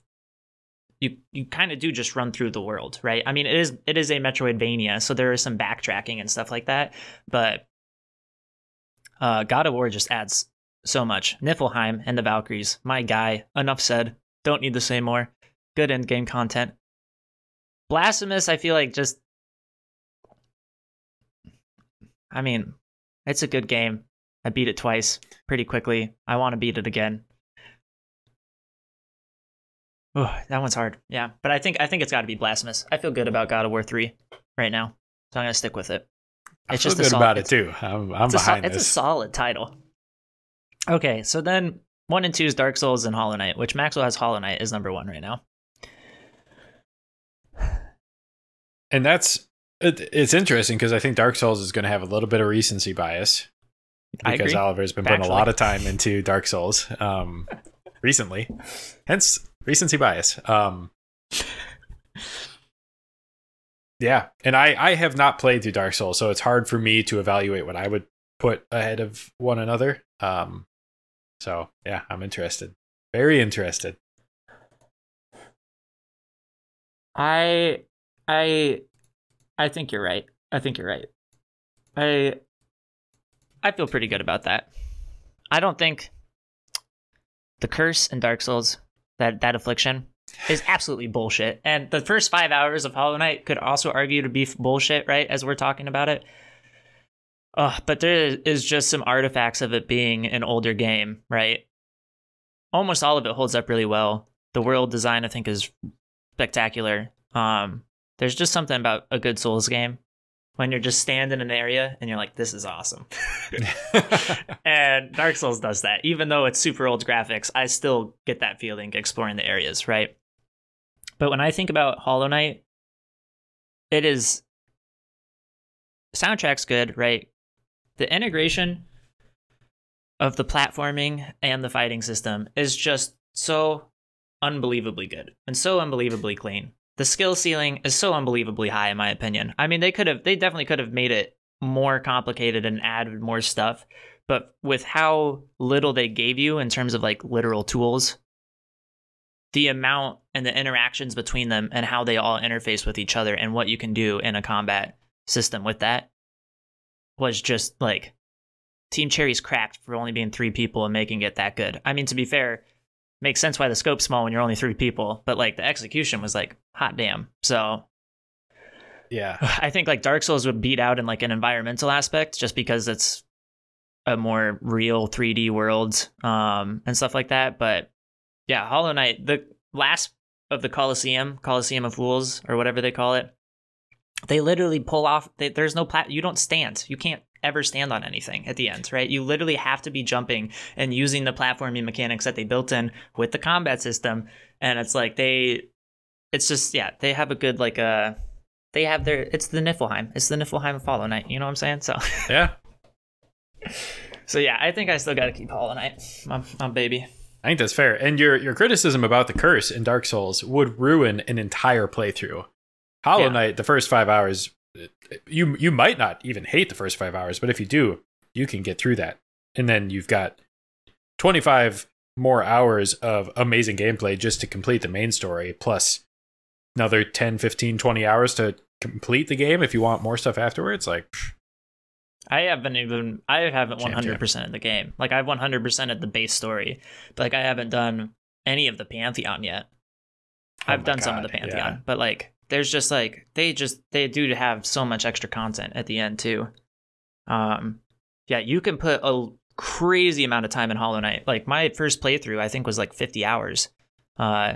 Speaker 2: you you kind of do just run through the world, right? I mean, it is it is a Metroidvania, so there is some backtracking and stuff like that, but uh, God of War just adds so much. Niflheim and the Valkyries, my guy. Enough said. Don't need to say more. Good end game content. Blasphemous, I feel like just. I mean, it's a good game. I beat it twice pretty quickly. I want to beat it again. Oh, that one's hard. Yeah, but I think I think it's got to be Blasphemous. I feel good about God of War three right now, so I'm gonna stick with it.
Speaker 1: I
Speaker 2: It's
Speaker 1: feel
Speaker 2: just a
Speaker 1: good
Speaker 2: solid-
Speaker 1: about it
Speaker 2: it's-
Speaker 1: too. I'm, I'm
Speaker 2: it's a,
Speaker 1: behind
Speaker 2: it's a solid title. Okay, so then one and two is Dark Souls and Hollow Knight, which Maxwell has Hollow Knight is number one right now.
Speaker 1: and that's it, it's interesting because I think Dark Souls is going to have a little bit of recency bias because. Oliver's been putting
Speaker 2: Factually.
Speaker 1: a lot of time into Dark Souls um, recently, hence recency bias. Um, yeah, and I I have not played through Dark Souls, so it's hard for me to evaluate what I would put ahead of one another. Um, so yeah, I'm interested, very interested.
Speaker 2: I I I think you're right. I think you're right. I I feel pretty good about that. I don't think the curse in Dark Souls, that that affliction, is absolutely bullshit. And the first five hours of Hollow Knight could also argue to be bullshit, right? As we're talking about it. But there is just some artifacts of it being an older game, right? Almost all of it holds up really well. The world design, I think, is spectacular. Um, there's just something about a good Souls game when you're just standing in an area and you're like, "This is awesome." and Dark Souls does that. Even though it's super old graphics, I still get that feeling exploring the areas, right? But when I think about Hollow Knight, it is soundtrack's good, right? The integration of the platforming and the fighting system is just so unbelievably good and so unbelievably clean. The skill ceiling is so unbelievably high in my opinion. I mean, they could have they definitely could have made it more complicated and added more stuff, but with how little they gave you in terms of like literal tools, the amount and the interactions between them and how they all interface with each other and what you can do in a combat system with that was just like Team Cherry's cracked for only being three people and making it that good. I mean, to be fair, makes sense why the scope's small when you're only three people, but like the execution was like hot damn. So
Speaker 1: yeah,
Speaker 2: I think like Dark Souls would beat out in like an environmental aspect just because it's a more real 3D world um, and stuff like that. But yeah, Hollow Knight, the last of the Colosseum, Colosseum of Fools or whatever they call it, they literally pull off. They, there's no plat. You don't stand. You can't ever stand on anything at the end, right? You literally have to be jumping and using the platforming mechanics that they built in with the combat system. And it's like they, it's just yeah, they have a good like uh they have their it's the Niflheim. It's the Niflheim of Hollow Knight. You know what I'm saying? So
Speaker 1: yeah.
Speaker 2: so yeah, I think I still got to keep Hollow Knight, my, my baby.
Speaker 1: I think that's fair. And your your criticism about the curse in Dark Souls would ruin an entire playthrough. Hollow
Speaker 2: Yeah.
Speaker 1: Knight, the first five hours, you you might not even hate the first five hours, but if you do, you can get through that. And then you've got twenty five more hours of amazing gameplay just to complete the main story, plus another 10, 15, 20 hours to complete the game if you want more stuff afterwards. Like, psh,
Speaker 2: I haven't even I haven't 100 percent of the game. Like I've 100 percent of the base story, but like I haven't done any of the Pantheon yet.
Speaker 1: Oh
Speaker 2: I've done some of the Pantheon,
Speaker 1: yeah.
Speaker 2: but like there's just like they just they do have so much extra content at the end too. Um, yeah, you can put a crazy amount of time in Hollow Knight. Like my first playthrough, I think was like 50 hours. Uh,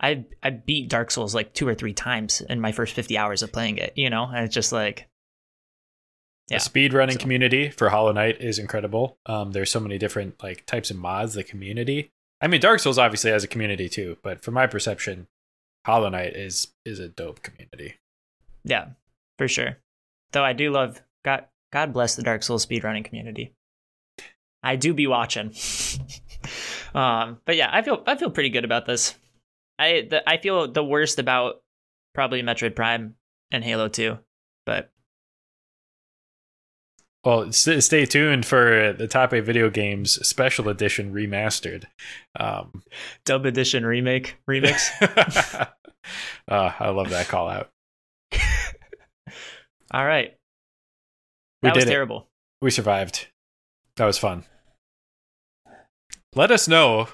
Speaker 2: I I beat Dark Souls like two or three times in my first 50 hours of playing it, you know? And it's just like
Speaker 1: The
Speaker 2: Yeah.
Speaker 1: speed running
Speaker 2: So-
Speaker 1: community for Hollow Knight is incredible. Um, there's so many different like types of mods. The community. I mean, Dark Souls obviously has a community too, but from my perception, Hollow Knight is is a dope community.
Speaker 2: yeah, for sure. Though I do love God God bless the Dark Souls speedrunning community. I do be watching. um, but yeah, I feel I feel pretty good about this. I the, I feel the worst about probably Metroid Prime and Halo 2, but
Speaker 1: Well, stay tuned for the top eight video games special edition remastered. Um,
Speaker 2: Dub Edition remake remix.
Speaker 1: uh, I love that call out.
Speaker 2: All right.
Speaker 1: We
Speaker 2: That was
Speaker 1: it.
Speaker 2: terrible.
Speaker 1: We survived. That was fun. Let us know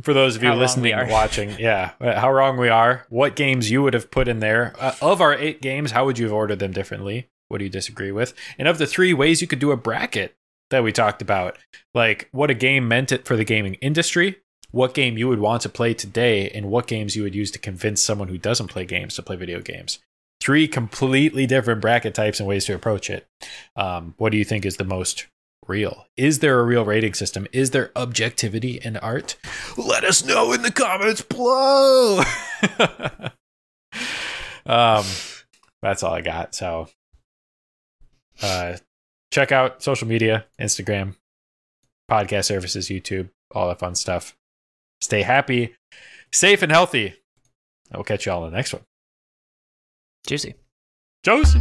Speaker 1: for those of you
Speaker 2: How
Speaker 1: listening and watching. Yeah, uh, how wrong we are. What games you would have put in there uh, of our eight games? How would you have ordered them differently? What do you disagree with? And of the three ways you could do a bracket that we talked about, like what a game meant it for the gaming industry, what game you would want to play today, and what games you would use to convince someone who doesn't play games to play video games. Three completely different bracket types and ways to approach it. Um, what do you think is the most real? Is there a real rating system? Is there objectivity in art? Let us know in the comments below. um, that's all I got. So, uh, check out social media, Instagram, podcast services, YouTube, all that fun stuff. Stay happy, safe, and healthy. I will catch you all in the next one.
Speaker 2: Juicy.
Speaker 1: Josie.